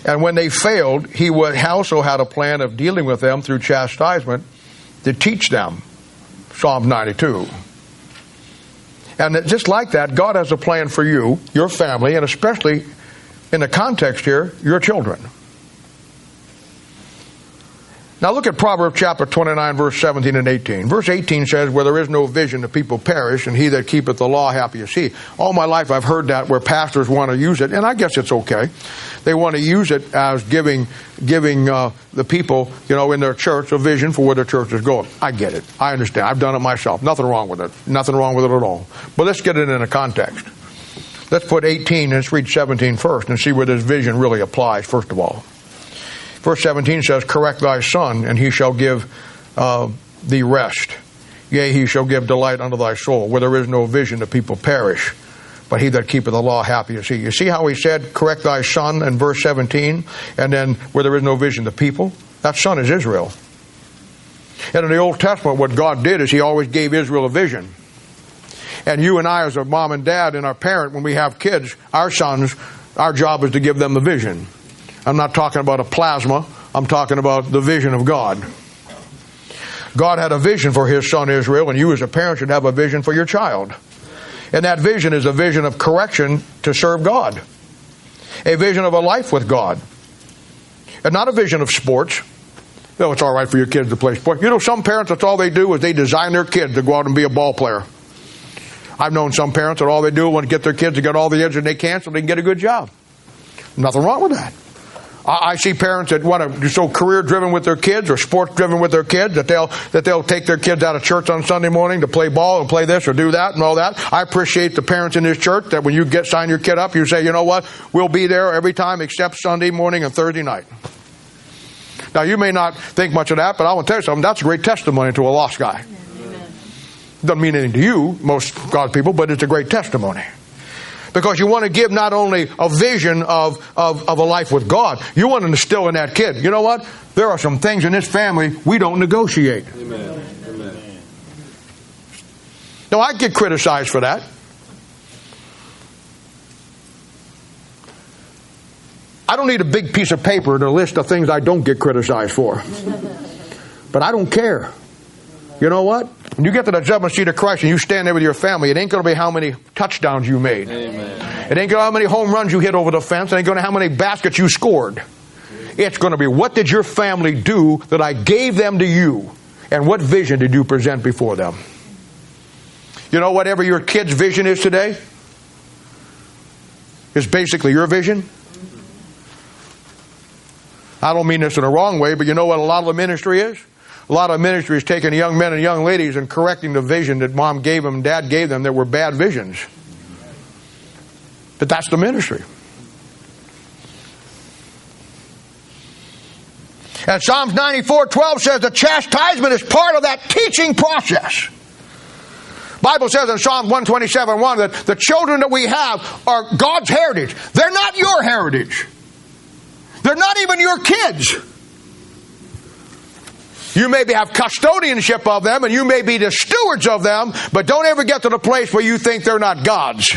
And when they failed, he also had a plan of dealing with them through chastisement to teach them. Psalm 92. And just like that, God has a plan for you, your family, and especially in the context here, your children. Now look at Proverbs chapter 29, verse 17 and 18. Verse 18 says, Where there is no vision, the people perish, and he that keepeth the law, happy is he. All my life I've heard that where pastors want to use it, and I guess it's okay. They want to use it as giving, giving uh, the people, you know, in their church a vision for where their church is going. I get it. I understand. I've done it myself. Nothing wrong with it. Nothing wrong with it at all. But let's get it in a context. Let's put 18 and let's read 17 first and see where this vision really applies, first of all. Verse 17 says, Correct thy son, and he shall give uh, thee rest. Yea, he shall give delight unto thy soul. Where there is no vision, the people perish. But he that keepeth the law, happy is he. You see how he said, Correct thy son in verse 17, and then where there is no vision, the people? That son is Israel. And in the Old Testament, what God did is he always gave Israel a vision. And you and I, as a mom and dad and our parent, when we have kids, our sons, our job is to give them the vision. I'm not talking about a plasma. I'm talking about the vision of God. God had a vision for his son Israel, and you as a parent should have a vision for your child. And that vision is a vision of correction to serve God, a vision of a life with God, and not a vision of sports. No, it's all right for your kids to play sports. You know, some parents, that's all they do is they design their kids to go out and be a ball player. I've known some parents that all they do is want to get their kids to get all the edge and they can so they can get a good job. Nothing wrong with that. I see parents that want to be so career driven with their kids or sports driven with their kids that they'll that they'll take their kids out of church on Sunday morning to play ball and play this or do that and all that. I appreciate the parents in this church that when you get sign your kid up, you say, you know what, we'll be there every time except Sunday morning and Thursday night. Now, you may not think much of that, but I want to tell you something. That's a great testimony to a lost guy. Doesn't mean anything to you, most God's people, but it's a great testimony. Because you want to give not only a vision of, of, of a life with God, you want to instill in that kid, you know what? There are some things in this family we don't negotiate. Amen. Amen. Now, I get criticized for that. I don't need a big piece of paper to list the things I don't get criticized for. but I don't care. You know what? When you get to the judgment seat of Christ and you stand there with your family, it ain't going to be how many touchdowns you made. Amen. It ain't going to be how many home runs you hit over the fence. It ain't going to be how many baskets you scored. It's going to be what did your family do that I gave them to you? And what vision did you present before them? You know, whatever your kid's vision is today is basically your vision. I don't mean this in a wrong way, but you know what a lot of the ministry is? A lot of ministries taking young men and young ladies and correcting the vision that mom gave them, dad gave them that were bad visions. But that's the ministry. And Psalms 94 12 says the chastisement is part of that teaching process. Bible says in Psalm 127 1 that the children that we have are God's heritage. They're not your heritage. They're not even your kids. You maybe have custodianship of them and you may be the stewards of them, but don't ever get to the place where you think they're not God's.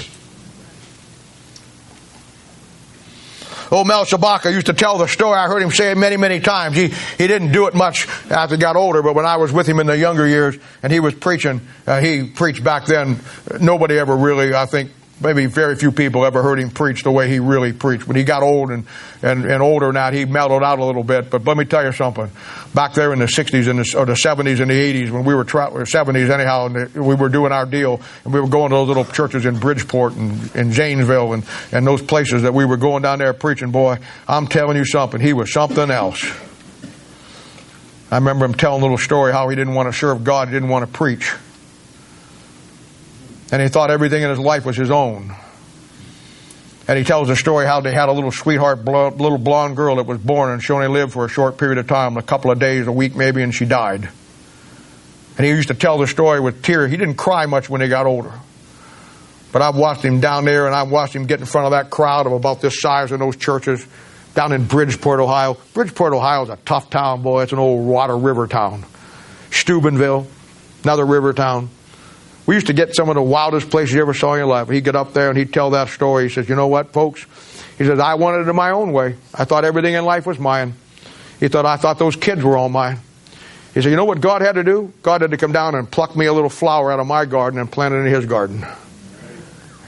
Old Mel Shabaka used to tell the story. I heard him say it many, many times. He, he didn't do it much after he got older, but when I was with him in the younger years and he was preaching, uh, he preached back then. Nobody ever really, I think, maybe very few people ever heard him preach the way he really preached. When he got old and, and, and older now, he mellowed out a little bit. But let me tell you something. Back there in the 60s and the, or the 70s and the 80s, when we were, tra- 70s anyhow, and we were doing our deal, and we were going to those little churches in Bridgeport and in Zanesville and, and those places that we were going down there preaching, boy, I'm telling you something. He was something else. I remember him telling a little story how he didn't want to serve God, he didn't want to preach. And he thought everything in his life was his own. And he tells the story how they had a little sweetheart, little blonde girl that was born, and she only lived for a short period of time, a couple of days, a week maybe, and she died. And he used to tell the story with tears. He didn't cry much when he got older. But I've watched him down there, and I've watched him get in front of that crowd of about this size in those churches down in Bridgeport, Ohio. Bridgeport, Ohio is a tough town, boy. It's an old water river town. Steubenville, another river town. We used to get some of the wildest places you ever saw in your life. He'd get up there and he'd tell that story. He says, You know what, folks? He says, I wanted it in my own way. I thought everything in life was mine. He thought, I thought those kids were all mine. He said, You know what God had to do? God had to come down and pluck me a little flower out of my garden and plant it in his garden.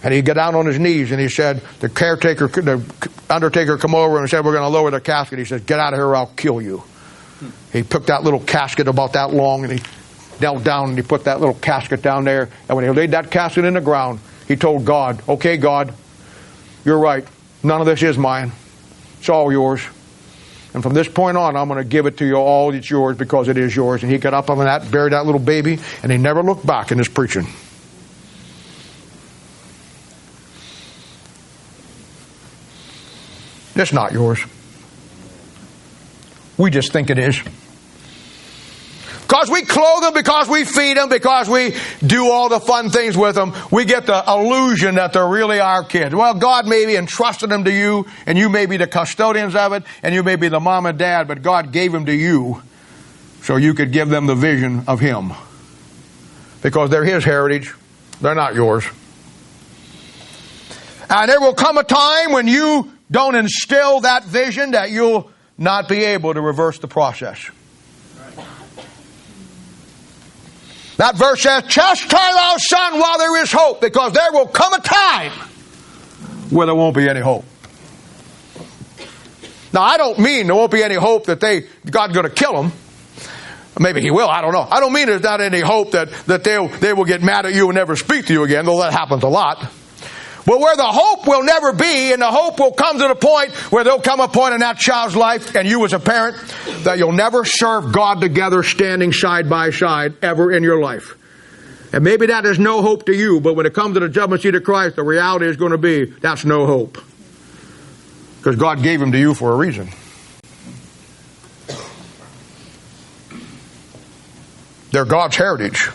And he'd get down on his knees and he said, The caretaker, the undertaker come over and said, We're going to lower the casket. He said, Get out of here or I'll kill you. He took that little casket about that long and he knelt down and he put that little casket down there. And when he laid that casket in the ground, he told God, Okay, God, you're right. None of this is mine. It's all yours. And from this point on, I'm going to give it to you all. It's yours because it is yours. And he got up on that, buried that little baby, and he never looked back in his preaching. It's not yours. We just think it is. Because we clothe them, because we feed them, because we do all the fun things with them, we get the illusion that they're really our kids. Well, God maybe entrusted them to you, and you may be the custodians of it, and you may be the mom and dad, but God gave them to you so you could give them the vision of Him. Because they're His heritage, they're not yours. And there will come a time when you don't instill that vision that you'll not be able to reverse the process. That verse says, Chastise our son while there is hope, because there will come a time where there won't be any hope. Now, I don't mean there won't be any hope that they God's going to kill them. Maybe He will. I don't know. I don't mean there's not any hope that that they they will get mad at you and never speak to you again. Though that happens a lot. Well, where the hope will never be, and the hope will come to the point where there'll come a point in that child's life, and you as a parent, that you'll never serve God together standing side by side ever in your life. And maybe that is no hope to you, but when it comes to the judgment seat of Christ, the reality is going to be that's no hope. Because God gave him to you for a reason. They're God's heritage.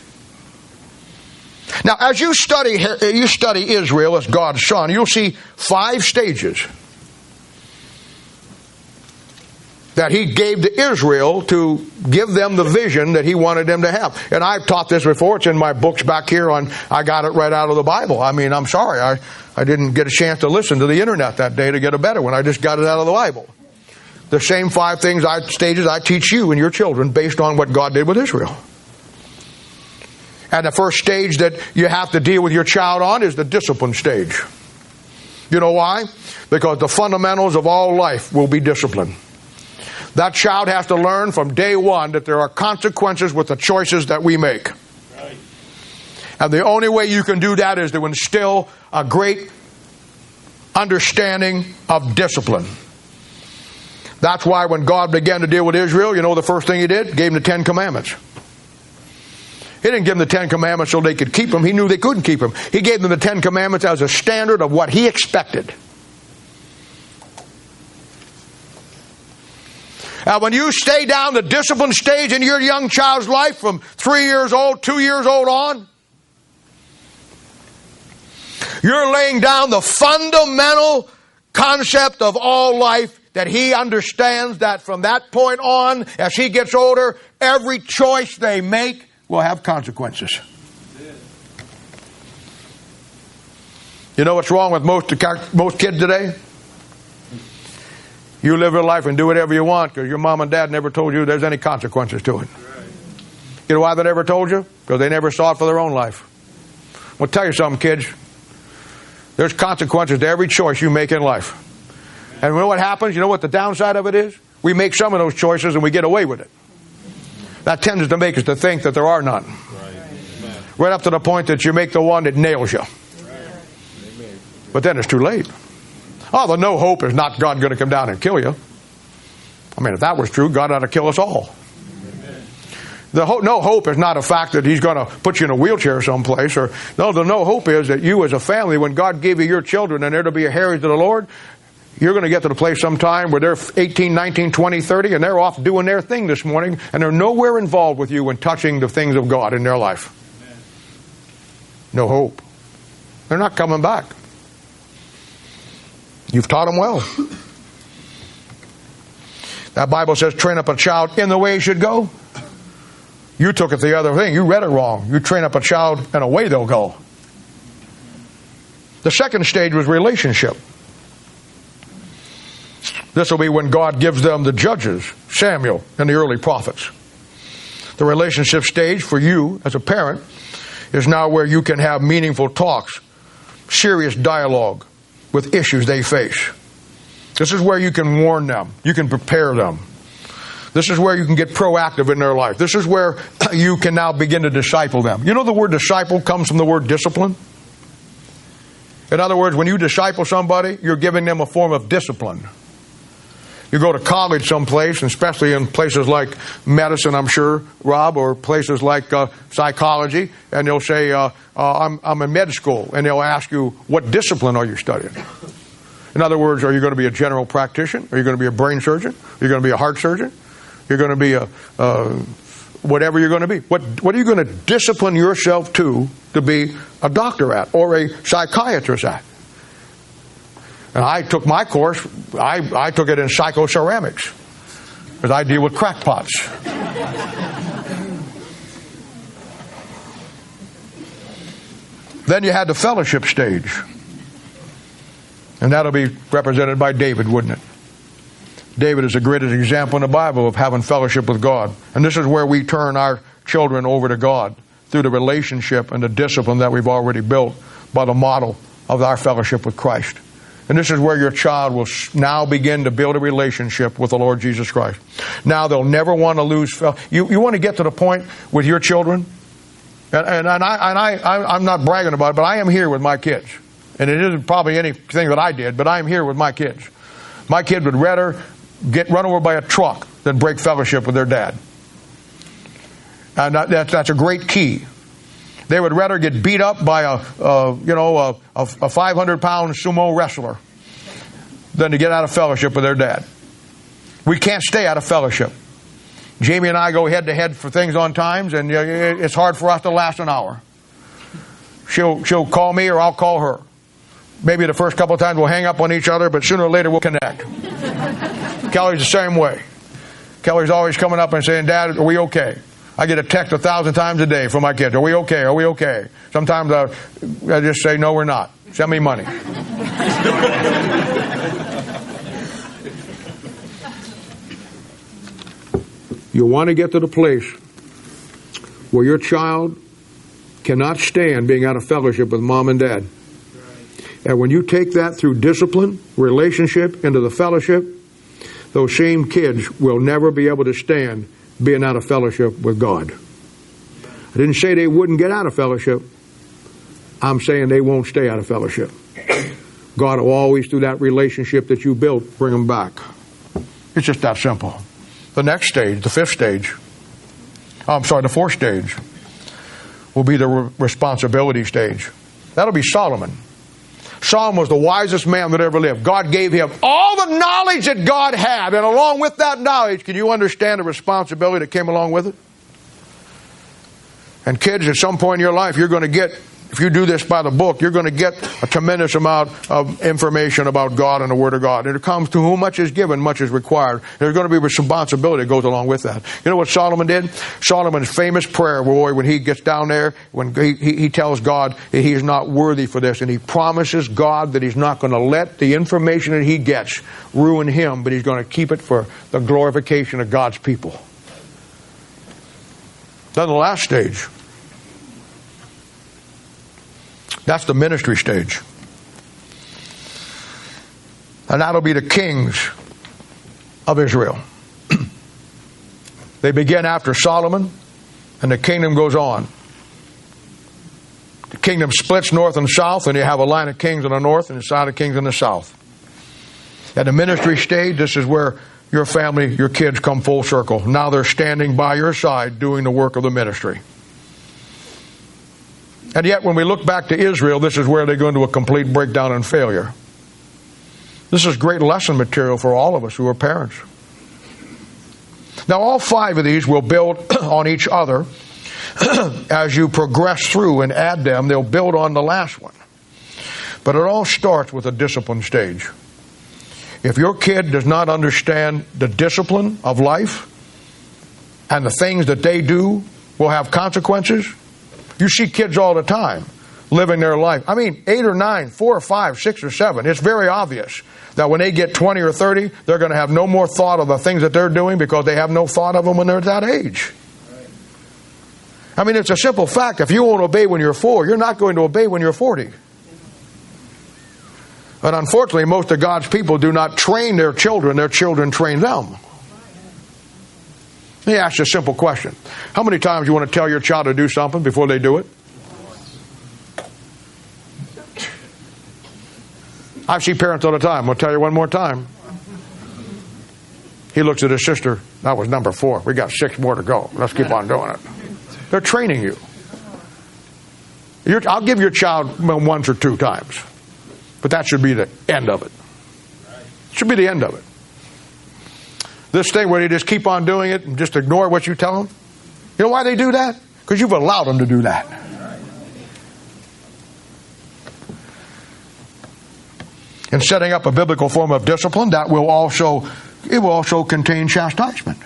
Now, as you study, you study Israel as God's son, you'll see five stages that he gave to Israel to give them the vision that he wanted them to have. And I've taught this before. It's in my books back here on, I got it right out of the Bible. I mean, I'm sorry. I, I didn't get a chance to listen to the internet that day to get a better one. I just got it out of the Bible. The same five things I, stages I teach you and your children based on what God did with Israel. And the first stage that you have to deal with your child on is the discipline stage. You know why? Because the fundamentals of all life will be discipline. That child has to learn from day one that there are consequences with the choices that we make. Right. And the only way you can do that is to instill a great understanding of discipline. That's why when God began to deal with Israel, you know the first thing he did? Gave them the Ten Commandments. He didn't give them the Ten Commandments so they could keep them. He knew they couldn't keep them. He gave them the Ten Commandments as a standard of what he expected. Now, when you stay down the discipline stage in your young child's life from three years old, two years old on, you're laying down the fundamental concept of all life that he understands that from that point on, as he gets older, every choice they make will have consequences. You know what's wrong with most, most kids today? You live your life and do whatever you want because your mom and dad never told you there's any consequences to it. You know why they never told you? Because they never saw it for their own life. Well, tell you something, kids. There's consequences to every choice you make in life. And you know what happens? You know what the downside of it is? We make some of those choices and we get away with it. That tends to make us to think that there are none. Right up to the point that you make the one that nails you. But then it's too late. Oh, the no hope is not God going to come down and kill you. I mean, if that was true, God ought to kill us all. The ho- no hope is not a fact that He's going to put you in a wheelchair someplace. Or no, the no hope is that you, as a family, when God gave you your children and they're to be a heritage of the Lord, you're going to get to the place sometime where they're 18, 19, 20, 30, and they're off doing their thing this morning, and they're nowhere involved with you in touching the things of God in their life. No hope. They're not coming back. You've taught them well. That Bible says, train up a child in the way he should go. You took it the other thing. You read it wrong. You train up a child and away they'll go. The second stage was relationship. This will be when God gives them the judges, Samuel and the early prophets. The relationship stage for you as a parent is now where you can have meaningful talks, serious dialogue, with issues they face. This is where you can warn them, you can prepare them. This is where you can get proactive in their life. This is where you can now begin to disciple them. You know, the word disciple comes from the word discipline. In other words, when you disciple somebody, you're giving them a form of discipline. You go to college someplace, especially in places like medicine, I'm sure, Rob, or places like uh, psychology, and they'll say, uh, uh, I'm, I'm in med school, and they'll ask you, what discipline are you studying? In other words, are you going to be a general practitioner? Are you going to be a brain surgeon? Are you going to be a heart surgeon? You're going to be a whatever you're going to be. What what are you going to discipline yourself to to be a doctor at or a psychiatrist at? And I took my course, I, I took it in psychoceramics because I deal with crackpots. then you had the fellowship stage. And that'll be represented by David, wouldn't it? David is the greatest example in the Bible of having fellowship with God. And this is where we turn our children over to God through the relationship and the discipline that we've already built by the model of our fellowship with Christ. And this is where your child will now begin to build a relationship with the Lord Jesus Christ. Now they'll never want to lose. You, you want to get to the point with your children? And, and, and, I, and I, I, am not bragging about it, but I am here with my kids. And it isn't probably anything that I did, but I am here with my kids. My kid would rather get run over by a truck than break fellowship with their dad. And that, that's a great key they would rather get beat up by a, a you know, a, a 500 pound sumo wrestler than to get out of fellowship with their dad. We can't stay out of fellowship. Jamie and I go head to head for things on times, and it's hard for us to last an hour. She'll, she'll call me or I'll call her. Maybe the first couple of times we'll hang up on each other, but sooner or later we'll connect. Kelly's the same way. Kelly's always coming up and saying, Dad, are we okay? I get a text a thousand times a day from my kids. Are we okay? Are we okay? Sometimes I, I just say, no, we're not. Send me money. you want to get to the place where your child cannot stand being out of fellowship with mom and dad. And when you take that through discipline, relationship, into the fellowship, those same kids will never be able to stand being out of fellowship with God. I didn't say they wouldn't get out of fellowship. I'm saying they won't stay out of fellowship. God will always, through that relationship that you built, bring them back. It's just that simple. The next stage, the fifth stage, I'm sorry, the fourth stage, will be the re- responsibility stage. That'll be Solomon. Solomon was the wisest man that ever lived. God gave him all the knowledge that God had, and along with that knowledge, can you understand the responsibility that came along with it? And kids, at some point in your life, you're going to get if you do this by the book, you're going to get a tremendous amount of information about God and the Word of God. And it comes to whom much is given, much is required. There's going to be responsibility that goes along with that. You know what Solomon did? Solomon's famous prayer, boy, when he gets down there, when he, he, he tells God that he is not worthy for this, and he promises God that he's not going to let the information that he gets ruin him, but he's going to keep it for the glorification of God's people. Then the last stage. That's the ministry stage. And that'll be the kings of Israel. they begin after Solomon, and the kingdom goes on. The kingdom splits north and south, and you have a line of kings in the north and a side of kings in the south. At the ministry stage, this is where your family, your kids come full circle. Now they're standing by your side doing the work of the ministry. And yet, when we look back to Israel, this is where they go into a complete breakdown and failure. This is great lesson material for all of us who are parents. Now, all five of these will build on each other as you progress through and add them, they'll build on the last one. But it all starts with a discipline stage. If your kid does not understand the discipline of life and the things that they do will have consequences, you see kids all the time living their life. I mean, eight or nine, four or five, six or seven. It's very obvious that when they get 20 or 30, they're going to have no more thought of the things that they're doing because they have no thought of them when they're that age. I mean, it's a simple fact. If you won't obey when you're four, you're not going to obey when you're 40. But unfortunately, most of God's people do not train their children, their children train them. Let me ask you a simple question. How many times you want to tell your child to do something before they do it? I see parents all the time. I'll tell you one more time. He looks at his sister. That was number four. We got six more to go. Let's keep on doing it. They're training you. You're, I'll give your child once or two times, but that should be the end of it. Should be the end of it. This thing where they just keep on doing it and just ignore what you tell them. You know why they do that? Because you've allowed them to do that. In setting up a biblical form of discipline, that will also it will also contain chastisement.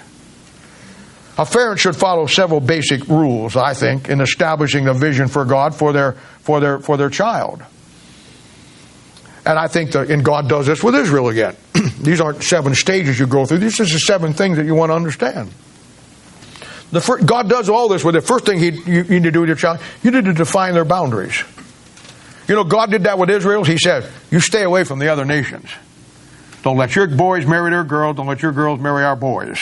A parent should follow several basic rules, I think, in establishing a vision for God for their for their for their child. And I think that, and God does this with Israel again. These aren't seven stages you go through. These are the seven things that you want to understand. The first, God does all this with the first thing he, you need to do with your child, you need to define their boundaries. You know, God did that with Israel. He said, you stay away from the other nations. Don't let your boys marry their girls. Don't let your girls marry our boys.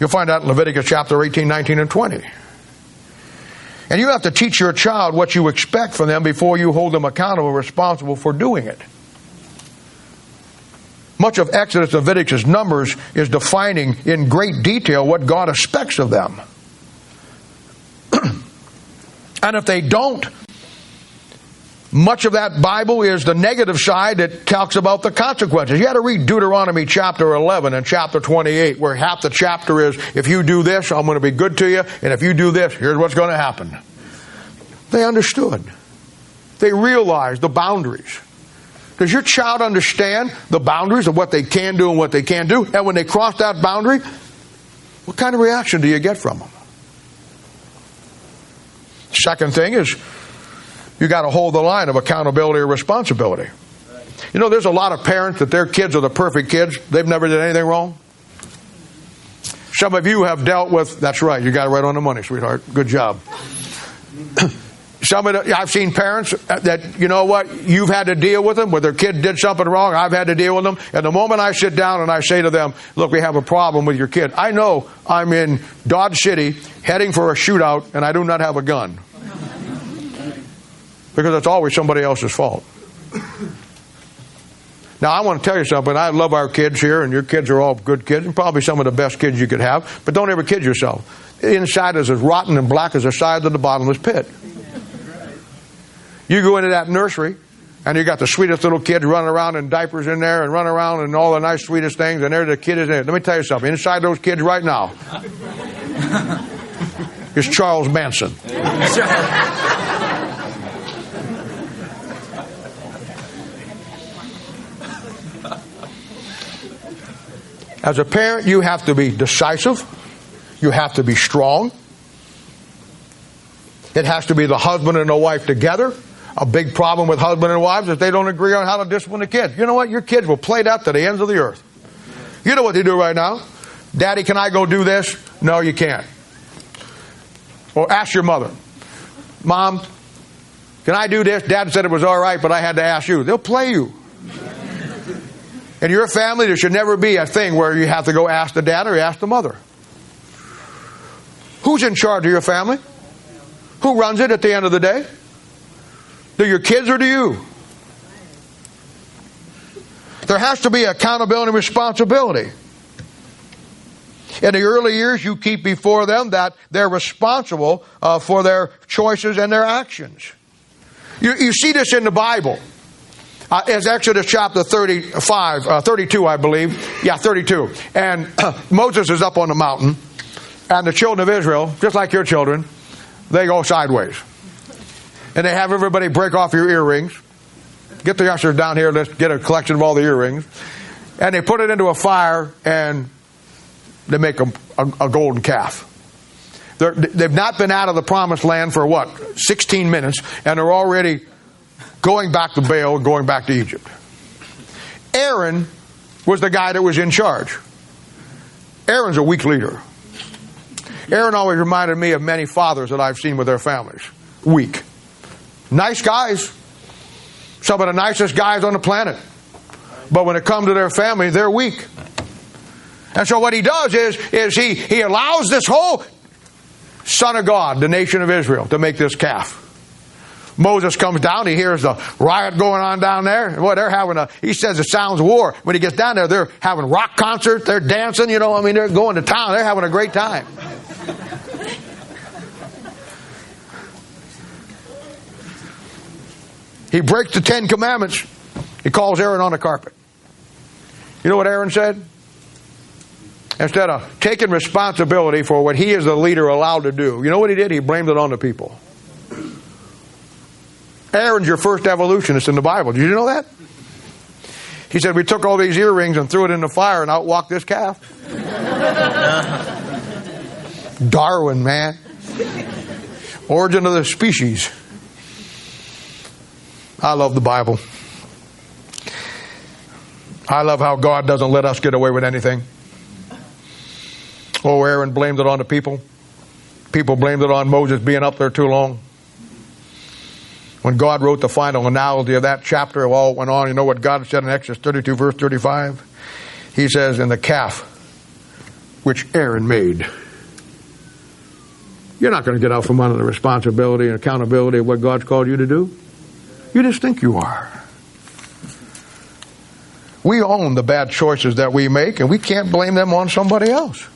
You'll find out in Leviticus chapter 18, 19, and 20. And you have to teach your child what you expect from them before you hold them accountable responsible for doing it. Much of Exodus, Leviticus, Numbers is defining in great detail what God expects of them. and if they don't much of that Bible is the negative side that talks about the consequences. You got to read Deuteronomy chapter 11 and chapter 28, where half the chapter is, if you do this, I'm going to be good to you, and if you do this, here's what's going to happen. They understood. They realized the boundaries. Does your child understand the boundaries of what they can do and what they can't do? And when they cross that boundary, what kind of reaction do you get from them? Second thing is, you got to hold the line of accountability or responsibility. You know, there's a lot of parents that their kids are the perfect kids. They've never did anything wrong. Some of you have dealt with, that's right, you got it right on the money, sweetheart. Good job. Some of the, I've seen parents that, you know what, you've had to deal with them, where their kid did something wrong, I've had to deal with them. And the moment I sit down and I say to them, look, we have a problem with your kid, I know I'm in Dodge City heading for a shootout and I do not have a gun. Because it's always somebody else's fault. Now, I want to tell you something. I love our kids here, and your kids are all good kids, and probably some of the best kids you could have. But don't ever kid yourself. The inside is as rotten and black as the sides of the bottomless pit. You go into that nursery, and you got the sweetest little kids running around in diapers in there, and running around and all the nice, sweetest things, and there the kid is in it. Let me tell you something. Inside those kids right now is Charles Manson. As a parent, you have to be decisive. You have to be strong. It has to be the husband and the wife together. A big problem with husband and wives is they don't agree on how to discipline the kids. You know what? Your kids will play that to the ends of the earth. You know what they do right now? Daddy, can I go do this? No, you can't. Or ask your mother. Mom, can I do this? Dad said it was all right, but I had to ask you. They'll play you. In your family, there should never be a thing where you have to go ask the dad or ask the mother. Who's in charge of your family? Who runs it at the end of the day? Do your kids or do you? There has to be accountability and responsibility. In the early years, you keep before them that they're responsible uh, for their choices and their actions. You, you see this in the Bible. Uh, as Exodus chapter 35, uh, 32, I believe. Yeah, 32. And Moses is up on the mountain, and the children of Israel, just like your children, they go sideways. And they have everybody break off your earrings. Get the ushers down here, let's get a collection of all the earrings. And they put it into a fire, and they make a, a, a golden calf. they they've not been out of the promised land for what? 16 minutes, and they're already going back to Baal and going back to Egypt. Aaron was the guy that was in charge. Aaron's a weak leader. Aaron always reminded me of many fathers that I've seen with their families. Weak. Nice guys. Some of the nicest guys on the planet. But when it comes to their family, they're weak. And so what he does is, is he, he allows this whole son of God, the nation of Israel, to make this calf. Moses comes down, he hears the riot going on down there. Well, they're having a, he says it sounds war. When he gets down there, they're having rock concerts, they're dancing, you know, I mean, they're going to town, they're having a great time. he breaks the Ten Commandments. He calls Aaron on the carpet. You know what Aaron said? Instead of taking responsibility for what he is the leader allowed to do, you know what he did? He blamed it on the people. Aaron's your first evolutionist in the Bible. Did you know that? He said, We took all these earrings and threw it in the fire and out walked this calf. Darwin, man. Origin of the species. I love the Bible. I love how God doesn't let us get away with anything. Oh, Aaron blamed it on the people. People blamed it on Moses being up there too long. When God wrote the final analogy of that chapter of all went on, you know what God said in Exodus 32, verse 35? He says, In the calf which Aaron made. You're not going to get out from under the responsibility and accountability of what God's called you to do. You just think you are. We own the bad choices that we make, and we can't blame them on somebody else.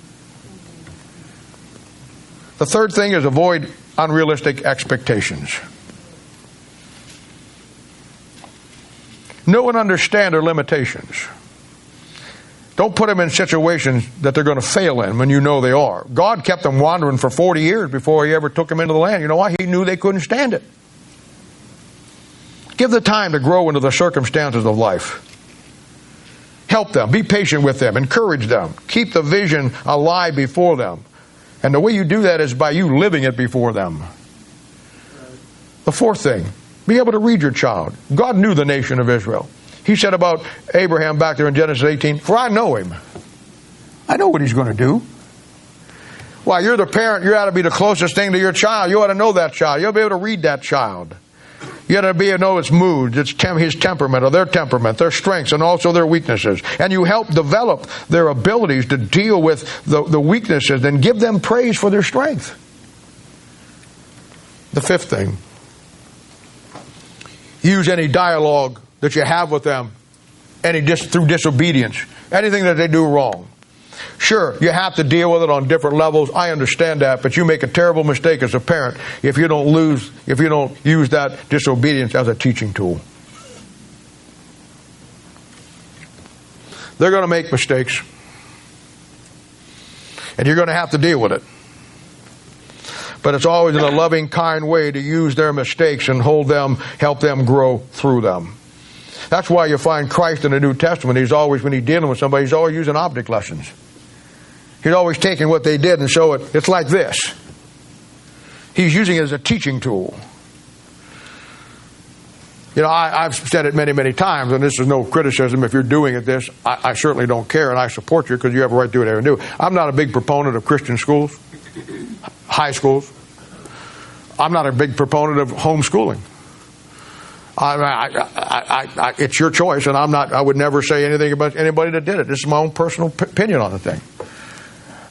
The third thing is avoid unrealistic expectations. Know and understand their limitations. Don't put them in situations that they're going to fail in when you know they are. God kept them wandering for 40 years before He ever took them into the land. You know why? He knew they couldn't stand it. Give the time to grow into the circumstances of life. Help them. Be patient with them. Encourage them. Keep the vision alive before them. And the way you do that is by you living it before them. The fourth thing, be able to read your child. God knew the nation of Israel. He said about Abraham back there in Genesis 18, For I know him. I know what he's going to do. Why, you're the parent, you ought to be the closest thing to your child. You ought to know that child. You ought to be able to read that child. You ought to be able to know its moods, its tem- his temperament, or their temperament, their strengths, and also their weaknesses. And you help develop their abilities to deal with the, the weaknesses and give them praise for their strength. The fifth thing use any dialogue that you have with them, any dis- through disobedience, anything that they do wrong. Sure, you have to deal with it on different levels. I understand that, but you make a terrible mistake as a parent if you don't lose, if you don't use that disobedience as a teaching tool. They're going to make mistakes, and you're going to have to deal with it. But it's always in a loving, kind way to use their mistakes and hold them, help them grow through them. That's why you find Christ in the New Testament. He's always, when he's dealing with somebody, he's always using object lessons. He's always taking what they did and show it. It's like this. He's using it as a teaching tool. You know, I, have said it many, many times, and this is no criticism if you're doing it this. I, I certainly don't care, and I support you because you have a right to do whatever you do. I'm not a big proponent of Christian schools, high schools. I'm not a big proponent of homeschooling. I, I, I, it's your choice, and I'm not. I would never say anything about anybody that did it. This is my own personal p- opinion on the thing.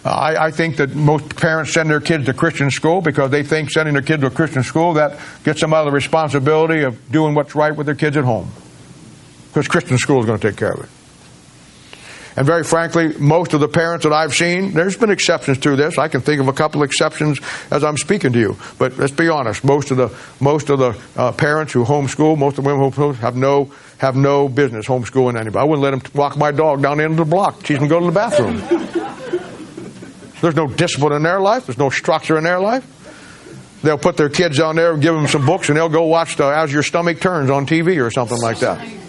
Uh, I, I, think that most parents send their kids to Christian school because they think sending their kids to a Christian school that gets them out of the responsibility of doing what's right with their kids at home. Because Christian school is going to take care of it. And very frankly, most of the parents that I've seen, there's been exceptions to this. I can think of a couple exceptions as I'm speaking to you. But let's be honest, most of the most of the uh, parents who homeschool, most of the women who have no have no business homeschooling anybody. I wouldn't let them walk my dog down the end of the block. Them to go to the bathroom. There's no discipline in their life. There's no structure in their life. They'll put their kids down there and give them some books, and they'll go watch the As Your Stomach Turns on TV or something like that.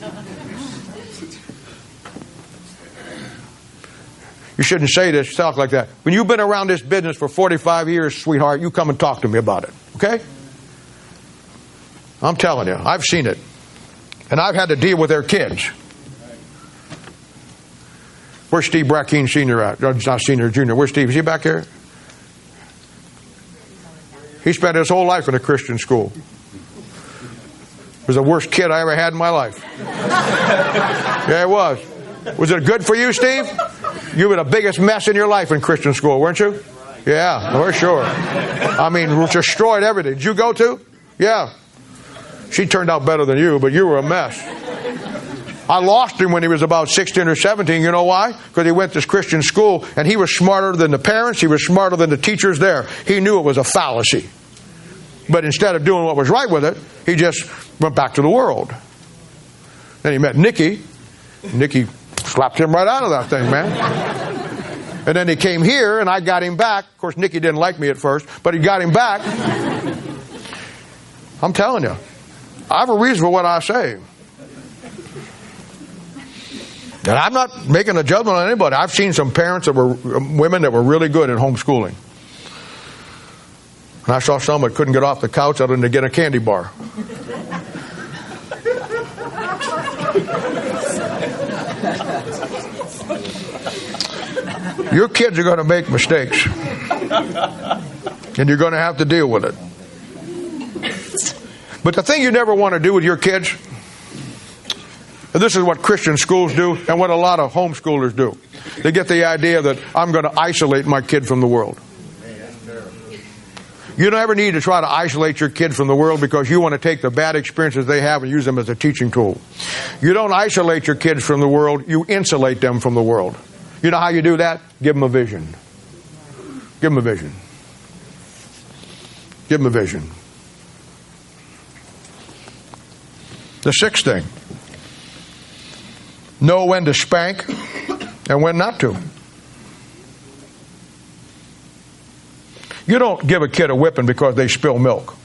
You shouldn't say this, talk like that. When you've been around this business for 45 years, sweetheart, you come and talk to me about it. Okay? I'm telling you, I've seen it. And I've had to deal with their kids. Where's Steve Brackeen Sr. at? No, not Senior, Junior. Where's Steve? Is he back here? He spent his whole life in a Christian school. He was the worst kid I ever had in my life. yeah, it was. Was it good for you, Steve? You were the biggest mess in your life in Christian school, weren't you? Yeah, for sure. I mean, destroyed everything. Did you go to? Yeah. She turned out better than you, but you were a mess. I lost him when he was about 16 or 17. You know why? Because he went to Christian school and he was smarter than the parents, he was smarter than the teachers there. He knew it was a fallacy. But instead of doing what was right with it, he just went back to the world. Then he met Nikki. Nikki slapped him right out of that thing, man. And then he came here and I got him back. Of course, Nikki didn't like me at first, but he got him back. I'm telling you, I have a reason for what I say. And I'm not making a judgment on anybody. I've seen some parents that were women that were really good at homeschooling. And I saw some that couldn't get off the couch other than to get a candy bar. Your kids are going to make mistakes. And you're going to have to deal with it. But the thing you never want to do with your kids, this is what Christian schools do and what a lot of homeschoolers do. They get the idea that I'm going to isolate my kid from the world. You don't ever need to try to isolate your kid from the world because you want to take the bad experiences they have and use them as a teaching tool. You don't isolate your kids from the world, you insulate them from the world. You know how you do that? Give them a vision. Give them a vision. Give them a vision. The sixth thing know when to spank and when not to. You don't give a kid a whipping because they spill milk.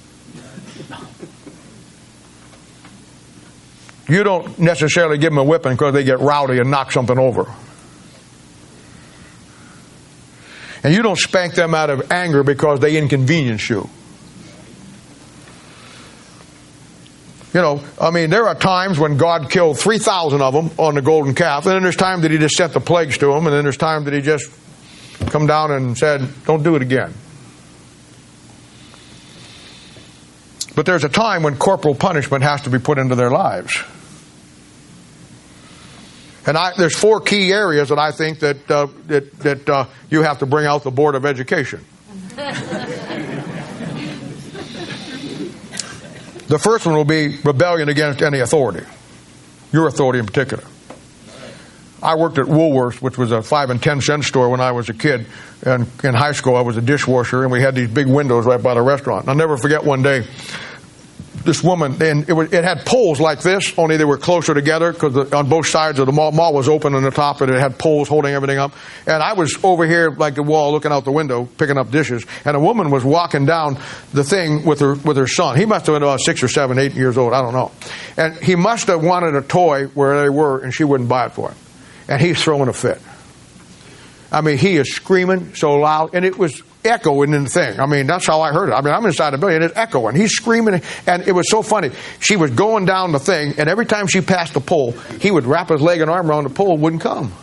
You don't necessarily give them a whipping because they get rowdy and knock something over. And you don't spank them out of anger because they inconvenience you. You know, I mean, there are times when God killed 3,000 of them on the golden calf, and then there's time that He just sent the plagues to them, and then there's time that He just come down and said, don't do it again. But there's a time when corporal punishment has to be put into their lives. And I, there's four key areas that I think that uh, that, that uh, you have to bring out the Board of Education. the first one will be rebellion against any authority, your authority in particular. I worked at Woolworths, which was a five and ten cent store when I was a kid. And in high school, I was a dishwasher, and we had these big windows right by the restaurant. And I'll never forget one day this woman, and it, was, it had poles like this, only they were closer together because on both sides of the mall, mall was open on the top, and it had poles holding everything up. And I was over here like the wall, looking out the window, picking up dishes, and a woman was walking down the thing with her with her son. He must have been about six or seven, eight years old, I don't know. And he must have wanted a toy where they were, and she wouldn't buy it for him. And he's throwing a fit. I mean, he is screaming so loud, and it was echoing in the thing. I mean, that's how I heard it. I mean, I'm inside the building, it's echoing. He's screaming, and it was so funny. She was going down the thing, and every time she passed the pole, he would wrap his leg and arm around the pole, wouldn't come.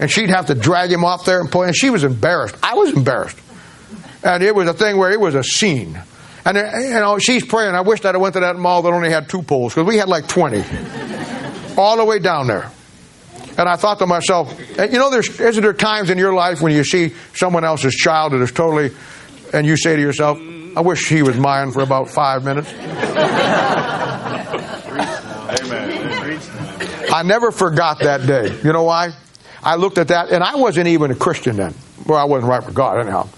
And she'd have to drag him off there and pull, and she was embarrassed. I was embarrassed. And it was a thing where it was a scene. And, uh, you know, she's praying. I wished I'd have went to that mall that only had two poles, because we had like 20. All the way down there. And I thought to myself, you know, there's, isn't there times in your life when you see someone else's child that is totally, and you say to yourself, I wish he was mine for about five minutes? Amen. I never forgot that day. You know why? I looked at that, and I wasn't even a Christian then. Well, I wasn't right with God, anyhow.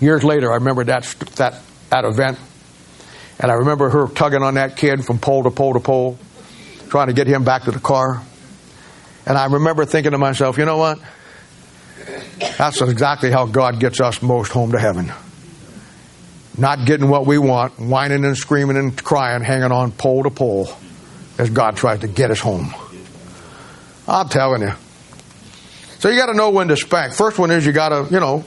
Years later, I remember that, that, that event, and I remember her tugging on that kid from pole to pole to pole, trying to get him back to the car. And I remember thinking to myself, you know what? That's exactly how God gets us most home to heaven. Not getting what we want, whining and screaming and crying, hanging on pole to pole as God tries to get us home. I'm telling you. So you got to know when to spank. First one is you got to, you know,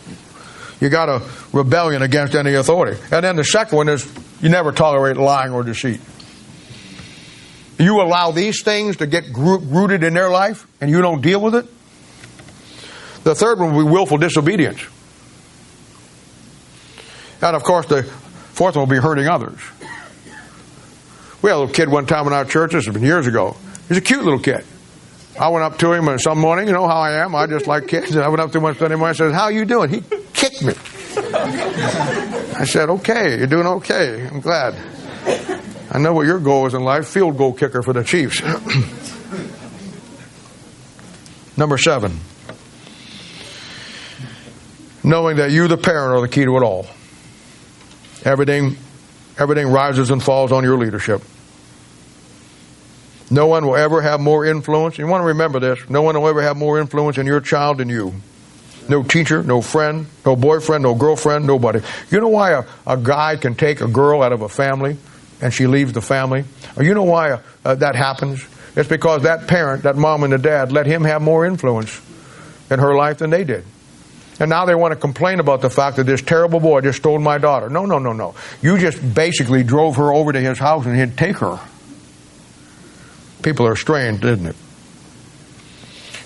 you got a rebellion against any authority. And then the second one is you never tolerate lying or deceit. You allow these things to get rooted in their life and you don't deal with it. The third one will be willful disobedience. And of course, the fourth one will be hurting others. We had a little kid one time in our church, this has been years ago. He's a cute little kid. I went up to him and some morning, you know how I am, I just like kids. And I went up to him one Sunday morning and said, How are you doing? He kicked me. I said, Okay, you're doing okay. I'm glad. I know what your goal is in life field goal kicker for the Chiefs. Number seven, knowing that you, the parent, are the key to it all. Everything, everything rises and falls on your leadership. No one will ever have more influence. You want to remember this. No one will ever have more influence in your child than you. No teacher, no friend, no boyfriend, no girlfriend, nobody. You know why a, a guy can take a girl out of a family and she leaves the family? You know why uh, that happens? It's because that parent, that mom and the dad, let him have more influence in her life than they did. And now they want to complain about the fact that this terrible boy just stole my daughter. No, no, no, no. You just basically drove her over to his house and he'd take her. People are strange, isn't it?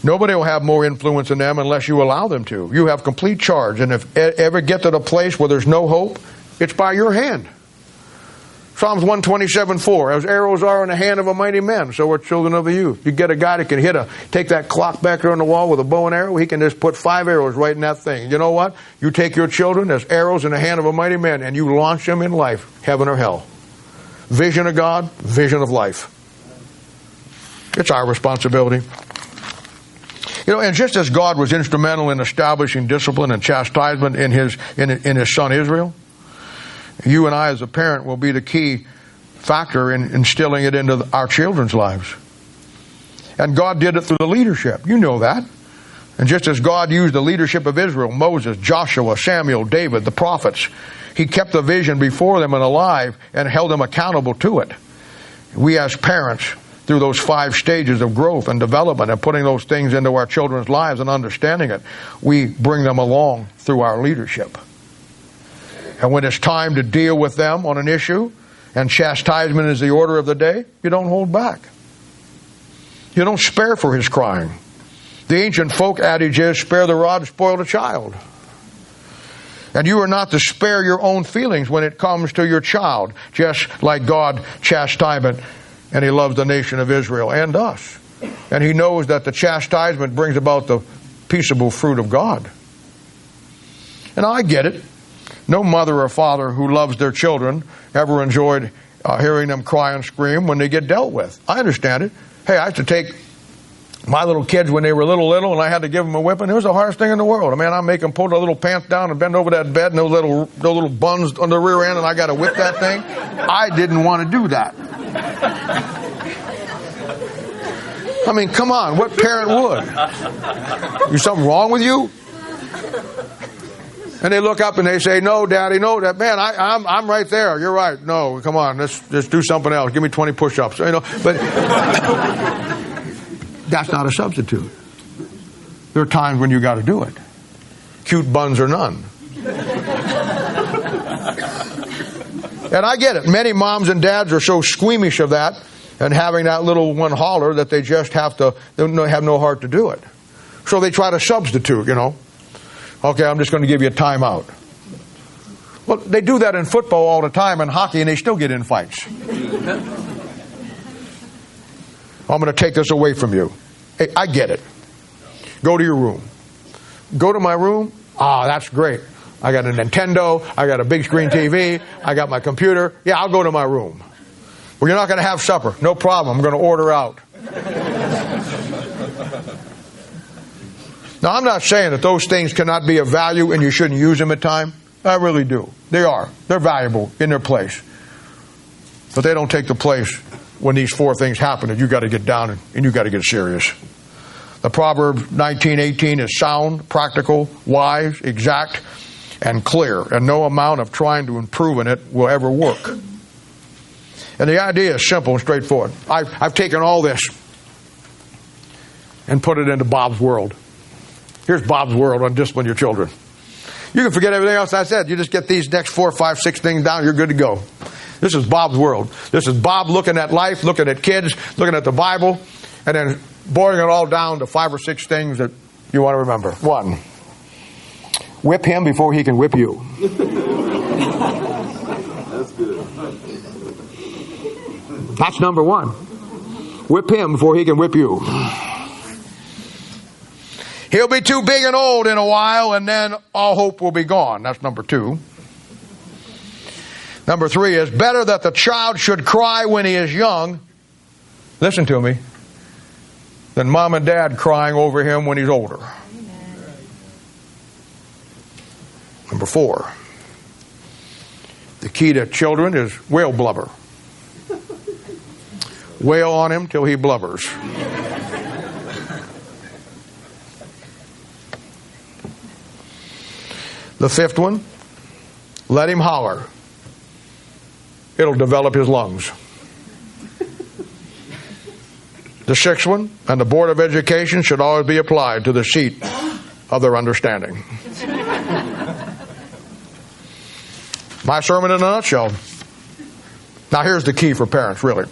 Nobody will have more influence in them unless you allow them to. You have complete charge. And if ever get to the place where there's no hope, it's by your hand. Psalms 127, 4. As arrows are in the hand of a mighty man, so are children of the youth. You get a guy that can hit a, take that clock back there on the wall with a bow and arrow, he can just put five arrows right in that thing. You know what? You take your children as arrows in the hand of a mighty man and you launch them in life, heaven or hell. Vision of God, vision of life. It's our responsibility. You know, and just as God was instrumental in establishing discipline and chastisement in his, in, in his son Israel, you and I, as a parent, will be the key factor in instilling it into our children's lives. And God did it through the leadership. You know that. And just as God used the leadership of Israel, Moses, Joshua, Samuel, David, the prophets, He kept the vision before them and alive and held them accountable to it. We as parents, through those five stages of growth and development and putting those things into our children's lives and understanding it, we bring them along through our leadership. And when it's time to deal with them on an issue, and chastisement is the order of the day, you don't hold back. You don't spare for his crying. The ancient folk adage is spare the rod, spoil the child. And you are not to spare your own feelings when it comes to your child, just like God chastisement, and He loves the nation of Israel and us. And He knows that the chastisement brings about the peaceable fruit of God. And I get it. No mother or father who loves their children ever enjoyed uh, hearing them cry and scream when they get dealt with. I understand it. Hey, I used to take my little kids when they were little, little, and I had to give them a whipping. It was the hardest thing in the world. I mean, I make them pull their little pants down and bend over that bed, and those little, those little buns on the rear end, and I got to whip that thing. I didn't want to do that. I mean, come on, what parent would? Is something wrong with you? And they look up and they say, "No, Daddy, no, that man, I, am I'm, I'm right there. You're right. No, come on, let's just do something else. Give me 20 push-ups." You know, but that's not a substitute. There are times when you got to do it. Cute buns or none. and I get it. Many moms and dads are so squeamish of that and having that little one holler that they just have to they have no heart to do it. So they try to substitute. You know. Okay, I'm just going to give you a timeout. Well, they do that in football all the time and hockey, and they still get in fights. I'm going to take this away from you. Hey, I get it. Go to your room. Go to my room. Ah, that's great. I got a Nintendo. I got a big screen TV. I got my computer. Yeah, I'll go to my room. Well, you're not going to have supper. No problem. I'm going to order out. Now, I'm not saying that those things cannot be of value and you shouldn't use them at time. I really do. They are. They're valuable in their place. But they don't take the place when these four things happen and you got to get down and, and you got to get serious. The Proverb 19:18 is sound, practical, wise, exact, and clear, and no amount of trying to improve in it will ever work. And the idea is simple and straightforward. I've, I've taken all this and put it into Bob's world. Here's Bob's world on discipline your children. You can forget everything else I said. You just get these next four, five, six things down, you're good to go. This is Bob's world. This is Bob looking at life, looking at kids, looking at the Bible, and then boiling it all down to five or six things that you want to remember. One, whip him before he can whip you. That's good. That's number one. Whip him before he can whip you. He'll be too big and old in a while, and then all hope will be gone. That's number two. Number three is better that the child should cry when he is young. Listen to me. Than mom and dad crying over him when he's older. Number four. The key to children is whale blubber. Wail on him till he blubbers. The fifth one, let him holler. It'll develop his lungs. The sixth one, and the Board of Education should always be applied to the seat of their understanding. My sermon in a nutshell. Now, here's the key for parents, really.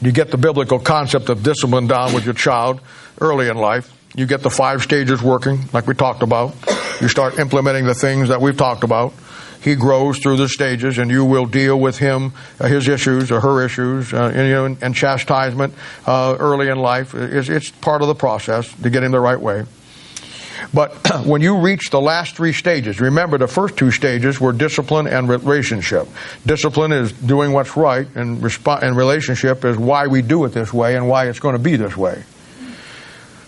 You get the biblical concept of discipline down with your child early in life. You get the five stages working, like we talked about. You start implementing the things that we've talked about. He grows through the stages, and you will deal with him, uh, his issues or her issues, uh, and, you know, and, chastisement uh, early in life. It's, it's part of the process to get him the right way. But when you reach the last three stages, remember the first two stages were discipline and relationship. Discipline is doing what's right, and, resp- and relationship is why we do it this way and why it's going to be this way.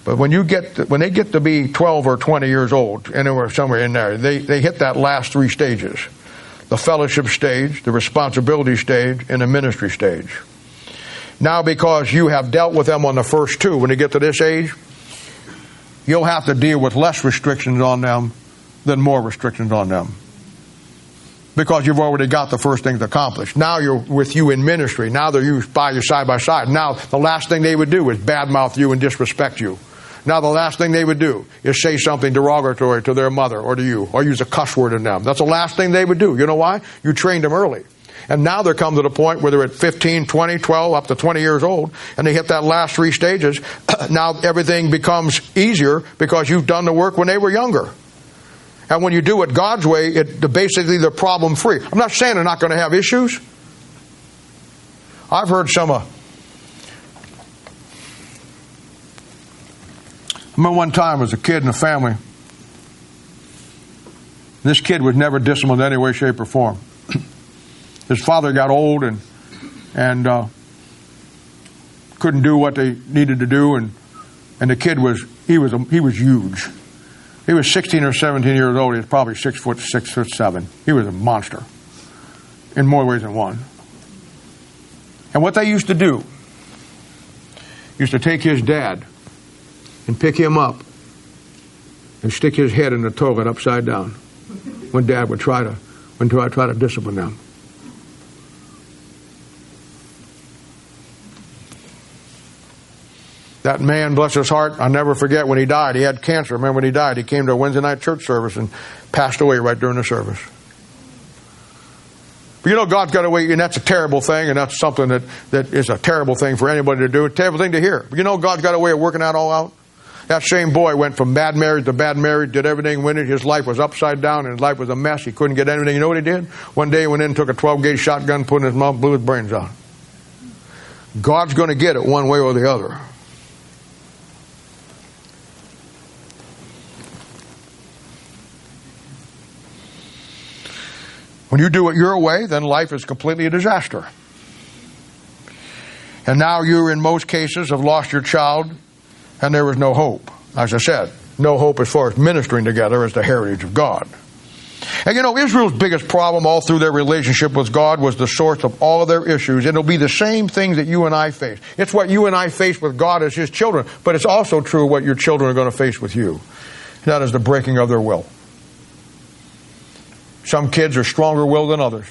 But when you get to, when they get to be 12 or 20 years old, anywhere somewhere in there, they, they hit that last three stages. The fellowship stage, the responsibility stage, and the ministry stage. Now, because you have dealt with them on the first two, when you get to this age, you'll have to deal with less restrictions on them than more restrictions on them. Because you've already got the first things accomplished. Now you're with you in ministry. Now they're used by your side by side. Now the last thing they would do is badmouth you and disrespect you. Now the last thing they would do is say something derogatory to their mother or to you or use a cuss word in them. That's the last thing they would do. You know why? You trained them early. And now they're come to the point where they're at 15, 20, 12, up to 20 years old, and they hit that last three stages. now everything becomes easier because you've done the work when they were younger. And when you do it God's way, it basically they're problem free. I'm not saying they're not going to have issues. I've heard some. Uh, remember one time as a kid in a family. This kid was never disciplined in any way, shape, or form. His father got old and and uh, couldn't do what they needed to do, and and the kid was he was a, he was huge. He was 16 or 17 years old. He was probably six foot six foot seven. He was a monster in more ways than one. And what they used to do used to take his dad and pick him up and stick his head in the toilet upside down when dad would try to when try, try to discipline them. That man, bless his heart, I'll never forget when he died. He had cancer. Remember when he died? He came to a Wednesday night church service and passed away right during the service. But you know, God's got a way, and that's a terrible thing, and that's something that, that is a terrible thing for anybody to do. A terrible thing to hear. But you know, God's got a way of working that all out. That same boy went from bad marriage to bad marriage, did everything with it. His life was upside down, and his life was a mess. He couldn't get anything. You know what he did? One day he went in, took a 12 gauge shotgun, put in his mouth, blew his brains out. God's going to get it one way or the other. When you do it your way, then life is completely a disaster. And now you, in most cases, have lost your child, and there was no hope. As I said, no hope as far as ministering together as the heritage of God. And you know, Israel's biggest problem all through their relationship with God was the source of all of their issues. It'll be the same things that you and I face. It's what you and I face with God as His children, but it's also true what your children are going to face with you. That is the breaking of their will. Some kids are stronger willed than others.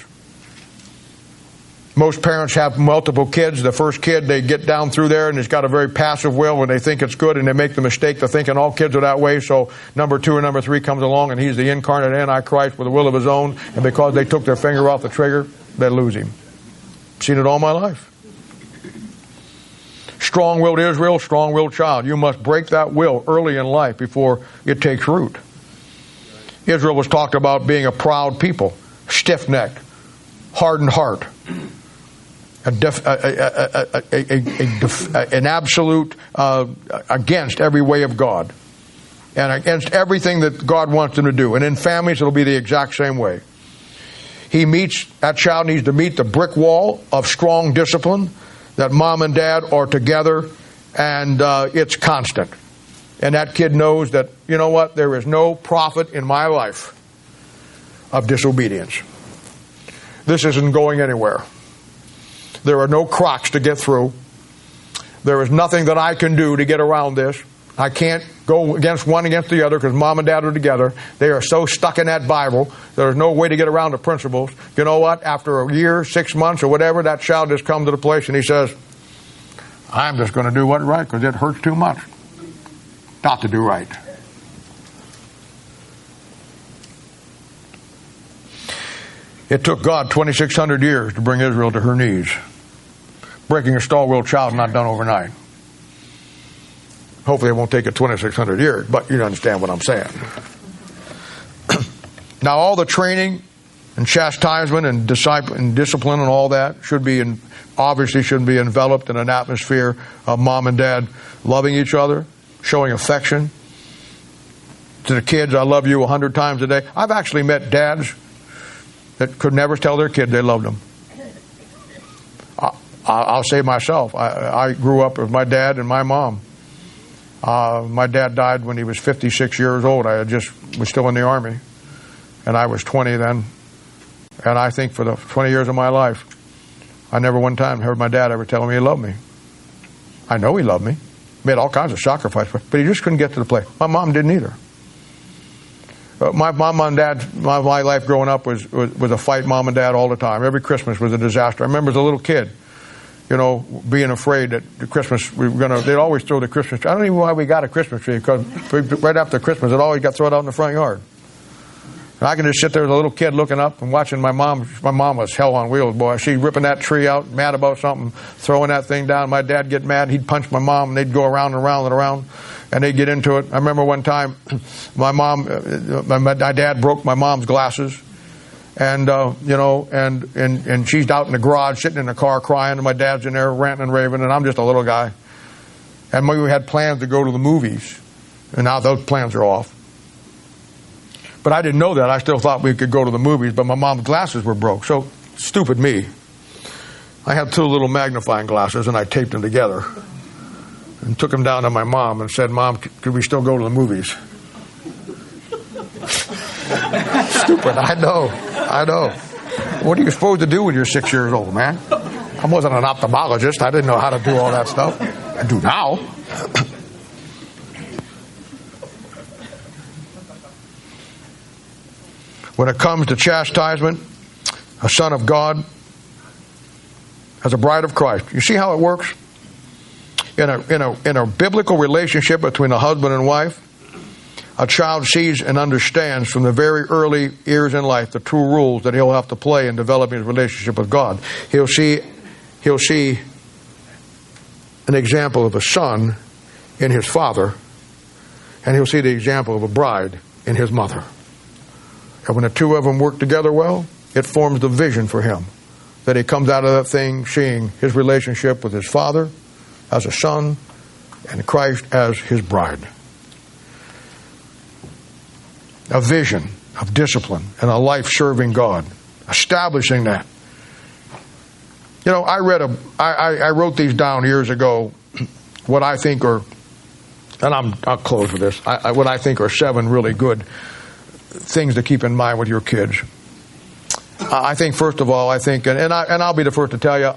Most parents have multiple kids. The first kid, they get down through there and he's got a very passive will when they think it's good and they make the mistake of thinking all kids are that way. So number two or number three comes along and he's the incarnate Antichrist with a will of his own. And because they took their finger off the trigger, they lose him. Seen it all my life. Strong willed Israel, strong willed child. You must break that will early in life before it takes root. Israel was talked about being a proud people, stiff necked, hardened heart, a def, a, a, an absolute uh, against every way of God and against everything that God wants them to do. And in families, it'll be the exact same way. He meets, that child needs to meet the brick wall of strong discipline that mom and dad are together and uh, it's constant and that kid knows that, you know what, there is no profit in my life of disobedience. This isn't going anywhere. There are no crocks to get through. There is nothing that I can do to get around this. I can't go against one against the other because mom and dad are together. They are so stuck in that Bible. There's no way to get around the principles. You know what? After a year, six months, or whatever, that child has come to the place and he says, I'm just going to do what's right because it hurts too much not to do right. It took God 2,600 years to bring Israel to her knees. Breaking a stalwart child not done overnight. Hopefully, it won't take it 2,600 years, but you understand what I'm saying. now, all the training and chastisement and, discipline and all that should be in, obviously should be enveloped in an atmosphere of mom and dad loving each other, showing affection to the kids. I love you a hundred times a day. I've actually met dads that could never tell their kid they loved them. I, will say myself, I, I, grew up with my dad and my mom. Uh, my dad died when he was 56 years old. I just was still in the army, and I was 20 then. And I think for the 20 years of my life, I never one time heard my dad ever tell me he loved me. I know he loved me. Made all kinds of sacrifices, but he just couldn't get to the place. My mom didn't either. Uh, my mom and dad, my, my life growing up was, was, was a fight, mom and dad all the time. Every Christmas was a disaster. I remember as a little kid, you know, being afraid that the Christmas we were gonna. They'd always throw the Christmas tree. I don't even know why we got a Christmas tree because right after Christmas, it always got thrown out in the front yard. And I can just sit there as a little kid looking up and watching my mom. My mom was hell on wheels, boy. She ripping that tree out, mad about something, throwing that thing down. My dad get mad. He'd punch my mom, and they'd go around and around and around, and they'd get into it. I remember one time, my mom, uh, my, my dad broke my mom's glasses, and uh, you know, and and and she's out in the garage sitting in the car crying, and my dad's in there ranting and raving, and I'm just a little guy. And we had plans to go to the movies, and now those plans are off. But I didn't know that. I still thought we could go to the movies, but my mom's glasses were broke. So, stupid me. I had two little magnifying glasses and I taped them together and took him down to my mom and said, Mom, could we still go to the movies? Stupid. I know. I know. What are you supposed to do when you're six years old, man? I wasn't an ophthalmologist. I didn't know how to do all that stuff. I do now. when it comes to chastisement, a son of God as a bride of Christ. You see how it works? In a, in a, in a biblical relationship between a husband and wife, a child sees and understands from the very early years in life the true rules that he'll have to play in developing his relationship with God. He'll see, he'll see an example of a son in his father, and he'll see the example of a bride in his mother. And when the two of them work together well, it forms the vision for him. That he comes out of that thing seeing his relationship with his father as a son and Christ as his bride. A vision of discipline and a life serving God. Establishing that. You know, I read a, I, I wrote these down years ago, what I think are, and I'm, I'll close with this, I, I, what I think are seven really good things to keep in mind with your kids. I think, first of all, I think, and, and, I, and I'll be the first to tell you,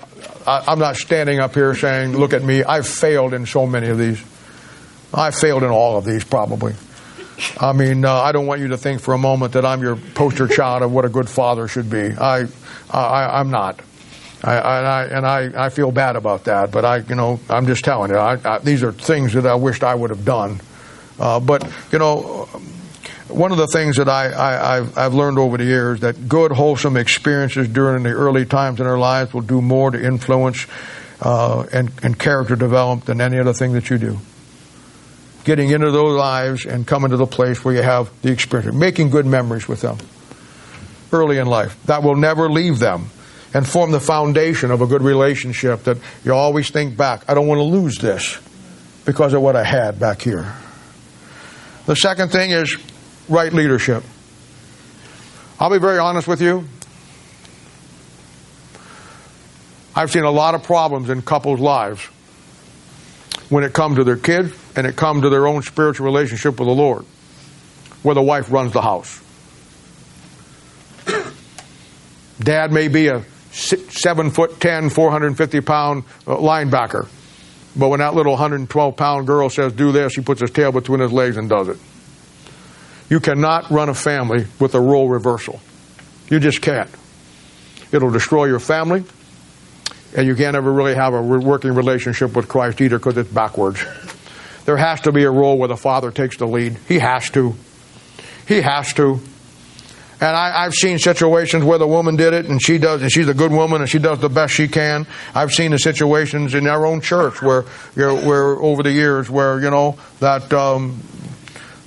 I, am not standing up here saying, look at me, I've failed in so many of these. I've failed in all of these, probably. I mean, uh, I don't want you to think for a moment that I'm your poster child of what a good father should be. I, I, I'm not. I, I, and I, I feel bad about that, but I, you know, I'm just telling you, I, I, these are things that I wished I would have done. Uh, but, you know, one of the things that I, I, I've, I've learned over the years that good, wholesome experiences during the early times in our lives will do more to influence uh, and, and character development than any other thing that you do. Getting into those lives and coming to the place where you have the experience, making good memories with them early in life. That will never leave them and form the foundation of a good relationship that you always think back. I don't want to lose this because of what I had back here. The second thing is right leadership. I'll be very honest with you. I've seen a lot of problems in couples' lives when it comes to their kids and it comes to their own spiritual relationship with the Lord, where the wife runs the house. Dad may be a seven foot ten, 450 pound uh, linebacker, but when that little 112 pound girl says, Do this, he puts his tail between his legs and does it. You cannot run a family with a role reversal. You just can't. It'll destroy your family, and you can't ever really have a working relationship with Christ either because it's backwards. There has to be a role where the father takes the lead. He has to. He has to. And I, have seen situations where the woman did it, and she does, and she's a good woman, and she does the best she can. I've seen the situations in our own church where, you know, where over the years, where you know that um,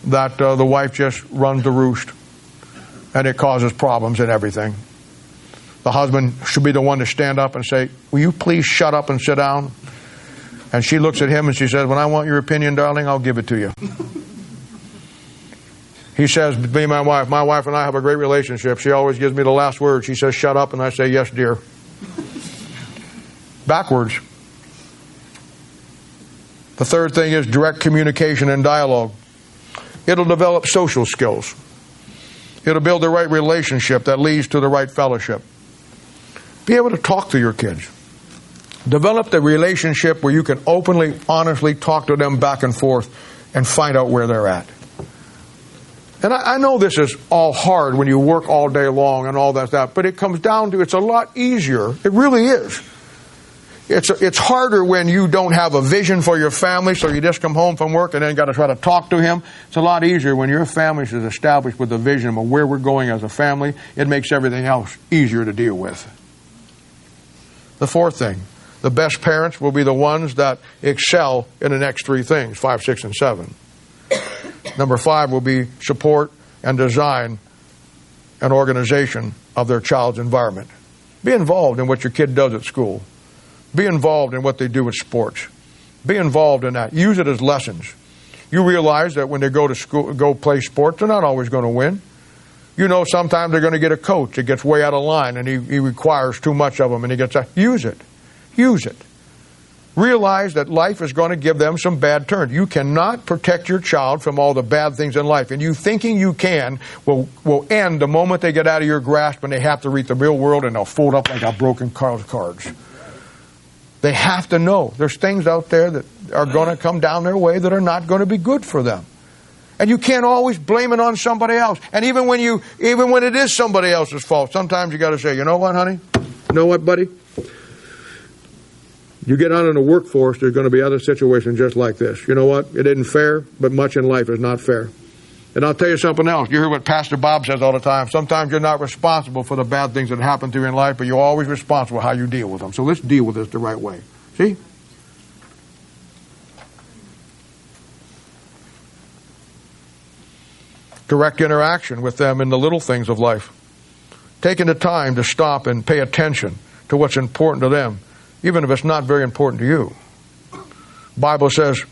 that uh, the wife just runs the roost and it causes problems and everything. The husband should be the one to stand up and say, Will you please shut up and sit down? And she looks at him and she says, When I want your opinion, darling, I'll give it to you. He says, Me my wife, my wife and I have a great relationship. She always gives me the last word. She says, Shut up, and I say, Yes, dear. Backwards. The third thing is direct communication and dialogue. It'll develop social skills. It'll build the right relationship that leads to the right fellowship. Be able to talk to your kids. Develop the relationship where you can openly, honestly talk to them back and forth and find out where they're at. And I, I, know this is all hard when you work all day long and all that stuff, but it comes down to it's a lot easier. It really is. It's, it's harder when you don't have a vision for your family, so you just come home from work and then got to try to talk to him. It's a lot easier when your family is established with a vision of where we're going as a family. It makes everything else easier to deal with. The fourth thing the best parents will be the ones that excel in the next three things five, six, and seven. Number five will be support and design an organization of their child's environment. Be involved in what your kid does at school. Be involved in what they do with sports. Be involved in that. Use it as lessons. You realize that when they go to school, go play sports, they're not always going to win. You know, sometimes they're going to get a coach that gets way out of line and he, he requires too much of them and he gets, out. use it. Use it. Realize that life is going to give them some bad turns. You cannot protect your child from all the bad things in life. And you thinking you can will, will end the moment they get out of your grasp and they have to reach the real world and they'll fold up like a broken card cards. They have to know there's things out there that are going to come down their way that are not going to be good for them. And you can't always blame it on somebody else. And even when you, even when it is somebody else's fault, sometimes you got to say, you know what, honey? You know what, buddy? You get out in the workforce, there's going to be other situations just like this. You know what? It isn't fair, but much in life is not fair. And I'll tell you something else. You hear what Pastor Bob says all the time. Sometimes you're not responsible for the bad things that happen to you in life, but you're always responsible how you deal with them. So let's deal with this the right way. See? Direct interaction with them in the little things of life. Taking the time to stop and pay attention to what's important to them, even if it's not very important to you. Bible says,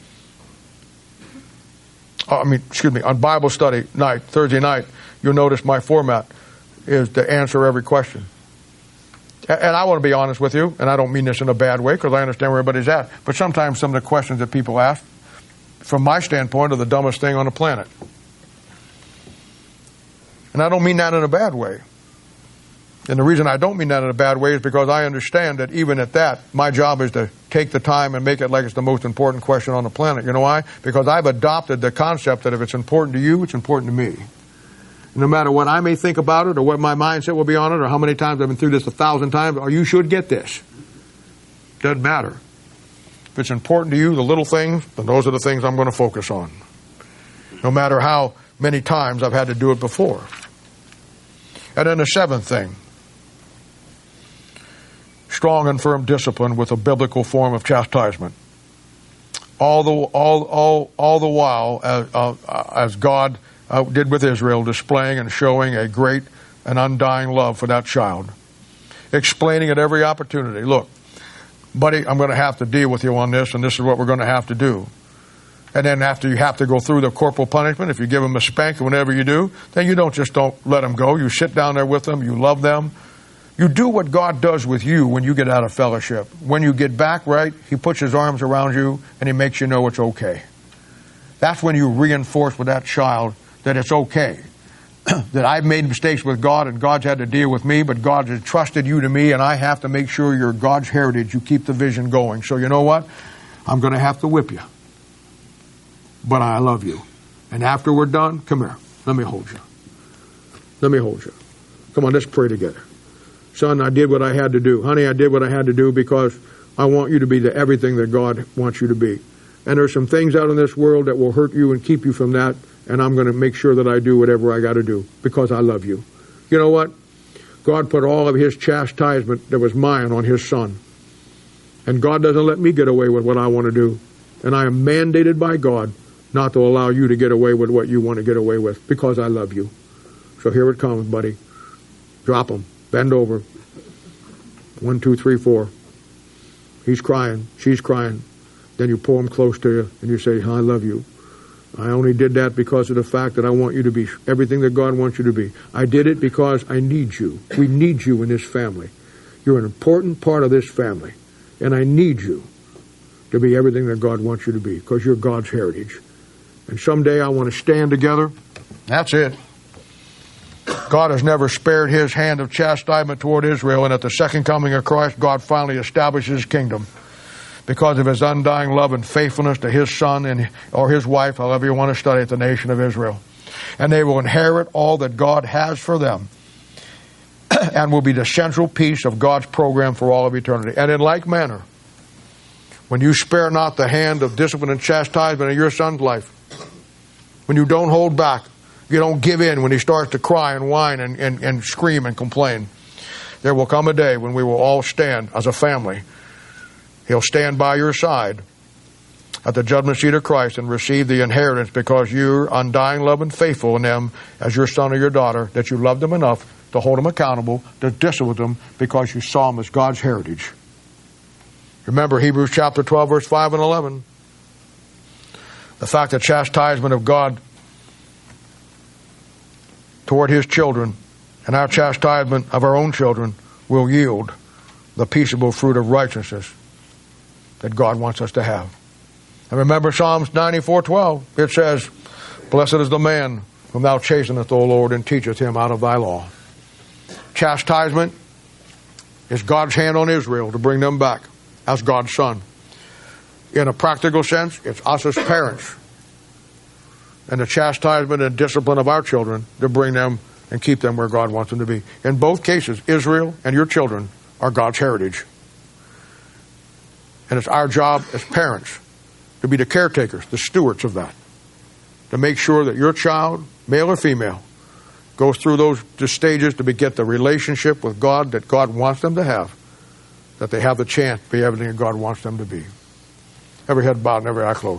Uh, I mean, excuse me, on Bible study night, Thursday night, you'll notice my format is to answer every question. And I want to be honest with you, and I don't mean this in a bad way because I understand where everybody's at. But sometimes some of the questions that people ask, from my standpoint, are the dumbest thing on the planet. And I don't mean that in a bad way. And the reason I don't mean that in a bad way is because I understand that even at that, my job is to take the time and make it like it's the most important question on the planet. You know why? Because I've adopted the concept that if it's important to you, it's important to me. No matter what I may think about it or what my mindset will be on it or how many times I've been through this a thousand times, or you should get this. Doesn't matter. If it's important to you, the little things, then those are the things I'm going to focus on. No matter how many times I've had to do it before. And then the seventh thing strong and firm discipline with a biblical form of chastisement. All the, all, all, all the while, as, uh, as God uh, did with Israel, displaying and showing a great and undying love for that child. Explaining at every opportunity look, buddy, I'm going to have to deal with you on this, and this is what we're going to have to do. And then after you have to go through the corporal punishment, if you give them a spank or whatever you do, then you don't just don't let them go. You sit down there with them, you love them, you do what God does with you when you get out of fellowship. When you get back, right, He puts His arms around you and He makes you know it's okay. That's when you reinforce with that child that it's okay. that I've made mistakes with God and God's had to deal with me, but God has trusted you to me and I have to make sure you're God's heritage. You keep the vision going. So you know what? I'm going to have to whip you. But I love you. And after we're done, come here. Let me hold you. Let me hold you. Come on, let's pray together. Son, I did what I had to do. Honey, I did what I had to do because I want you to be the everything that God wants you to be. And there's some things out in this world that will hurt you and keep you from that, and I'm going to make sure that I do whatever I got to do because I love you. You know what? God put all of his chastisement that was mine on his son. And God doesn't let me get away with what I want to do. And I am mandated by God not to allow you to get away with what you want to get away with because I love you. So here it comes, buddy. Drop them. Bend over. One, two, three, four. He's crying. She's crying. Then you pull him close to you and you say, I love you. I only did that because of the fact that I want you to be everything that God wants you to be. I did it because I need you. We need you in this family. You're an important part of this family. And I need you to be everything that God wants you to be because you're God's heritage. And someday I want to stand together. That's it. God has never spared his hand of chastisement toward Israel, and at the second coming of Christ, God finally establishes his kingdom because of his undying love and faithfulness to his son and or his wife, however you want to study it, the nation of Israel. And they will inherit all that God has for them and will be the central piece of God's program for all of eternity. And in like manner, when you spare not the hand of discipline and chastisement in your son's life, when you don't hold back, you don't give in when he starts to cry and whine and, and, and scream and complain, there will come a day when we will all stand as a family. He'll stand by your side at the judgment seat of Christ and receive the inheritance because you're undying love and faithful in them as your son or your daughter, that you loved them enough to hold them accountable, to discipline them because you saw them as God's heritage. Remember Hebrews chapter 12, verse 5 and 11. The fact that chastisement of God toward his children and our chastisement of our own children will yield the peaceable fruit of righteousness that God wants us to have. And remember Psalms 94:12. It says, "Blessed is the man whom thou chastenest, O Lord, and teacheth him out of thy law." Chastisement is God's hand on Israel to bring them back as God's son. In a practical sense, it's us as parents and the chastisement and discipline of our children to bring them and keep them where God wants them to be. In both cases, Israel and your children are God's heritage. And it's our job as parents to be the caretakers, the stewards of that, to make sure that your child, male or female, goes through those stages to get the relationship with God that God wants them to have, that they have the chance to be everything that God wants them to be. Every head bowed and every eye closed.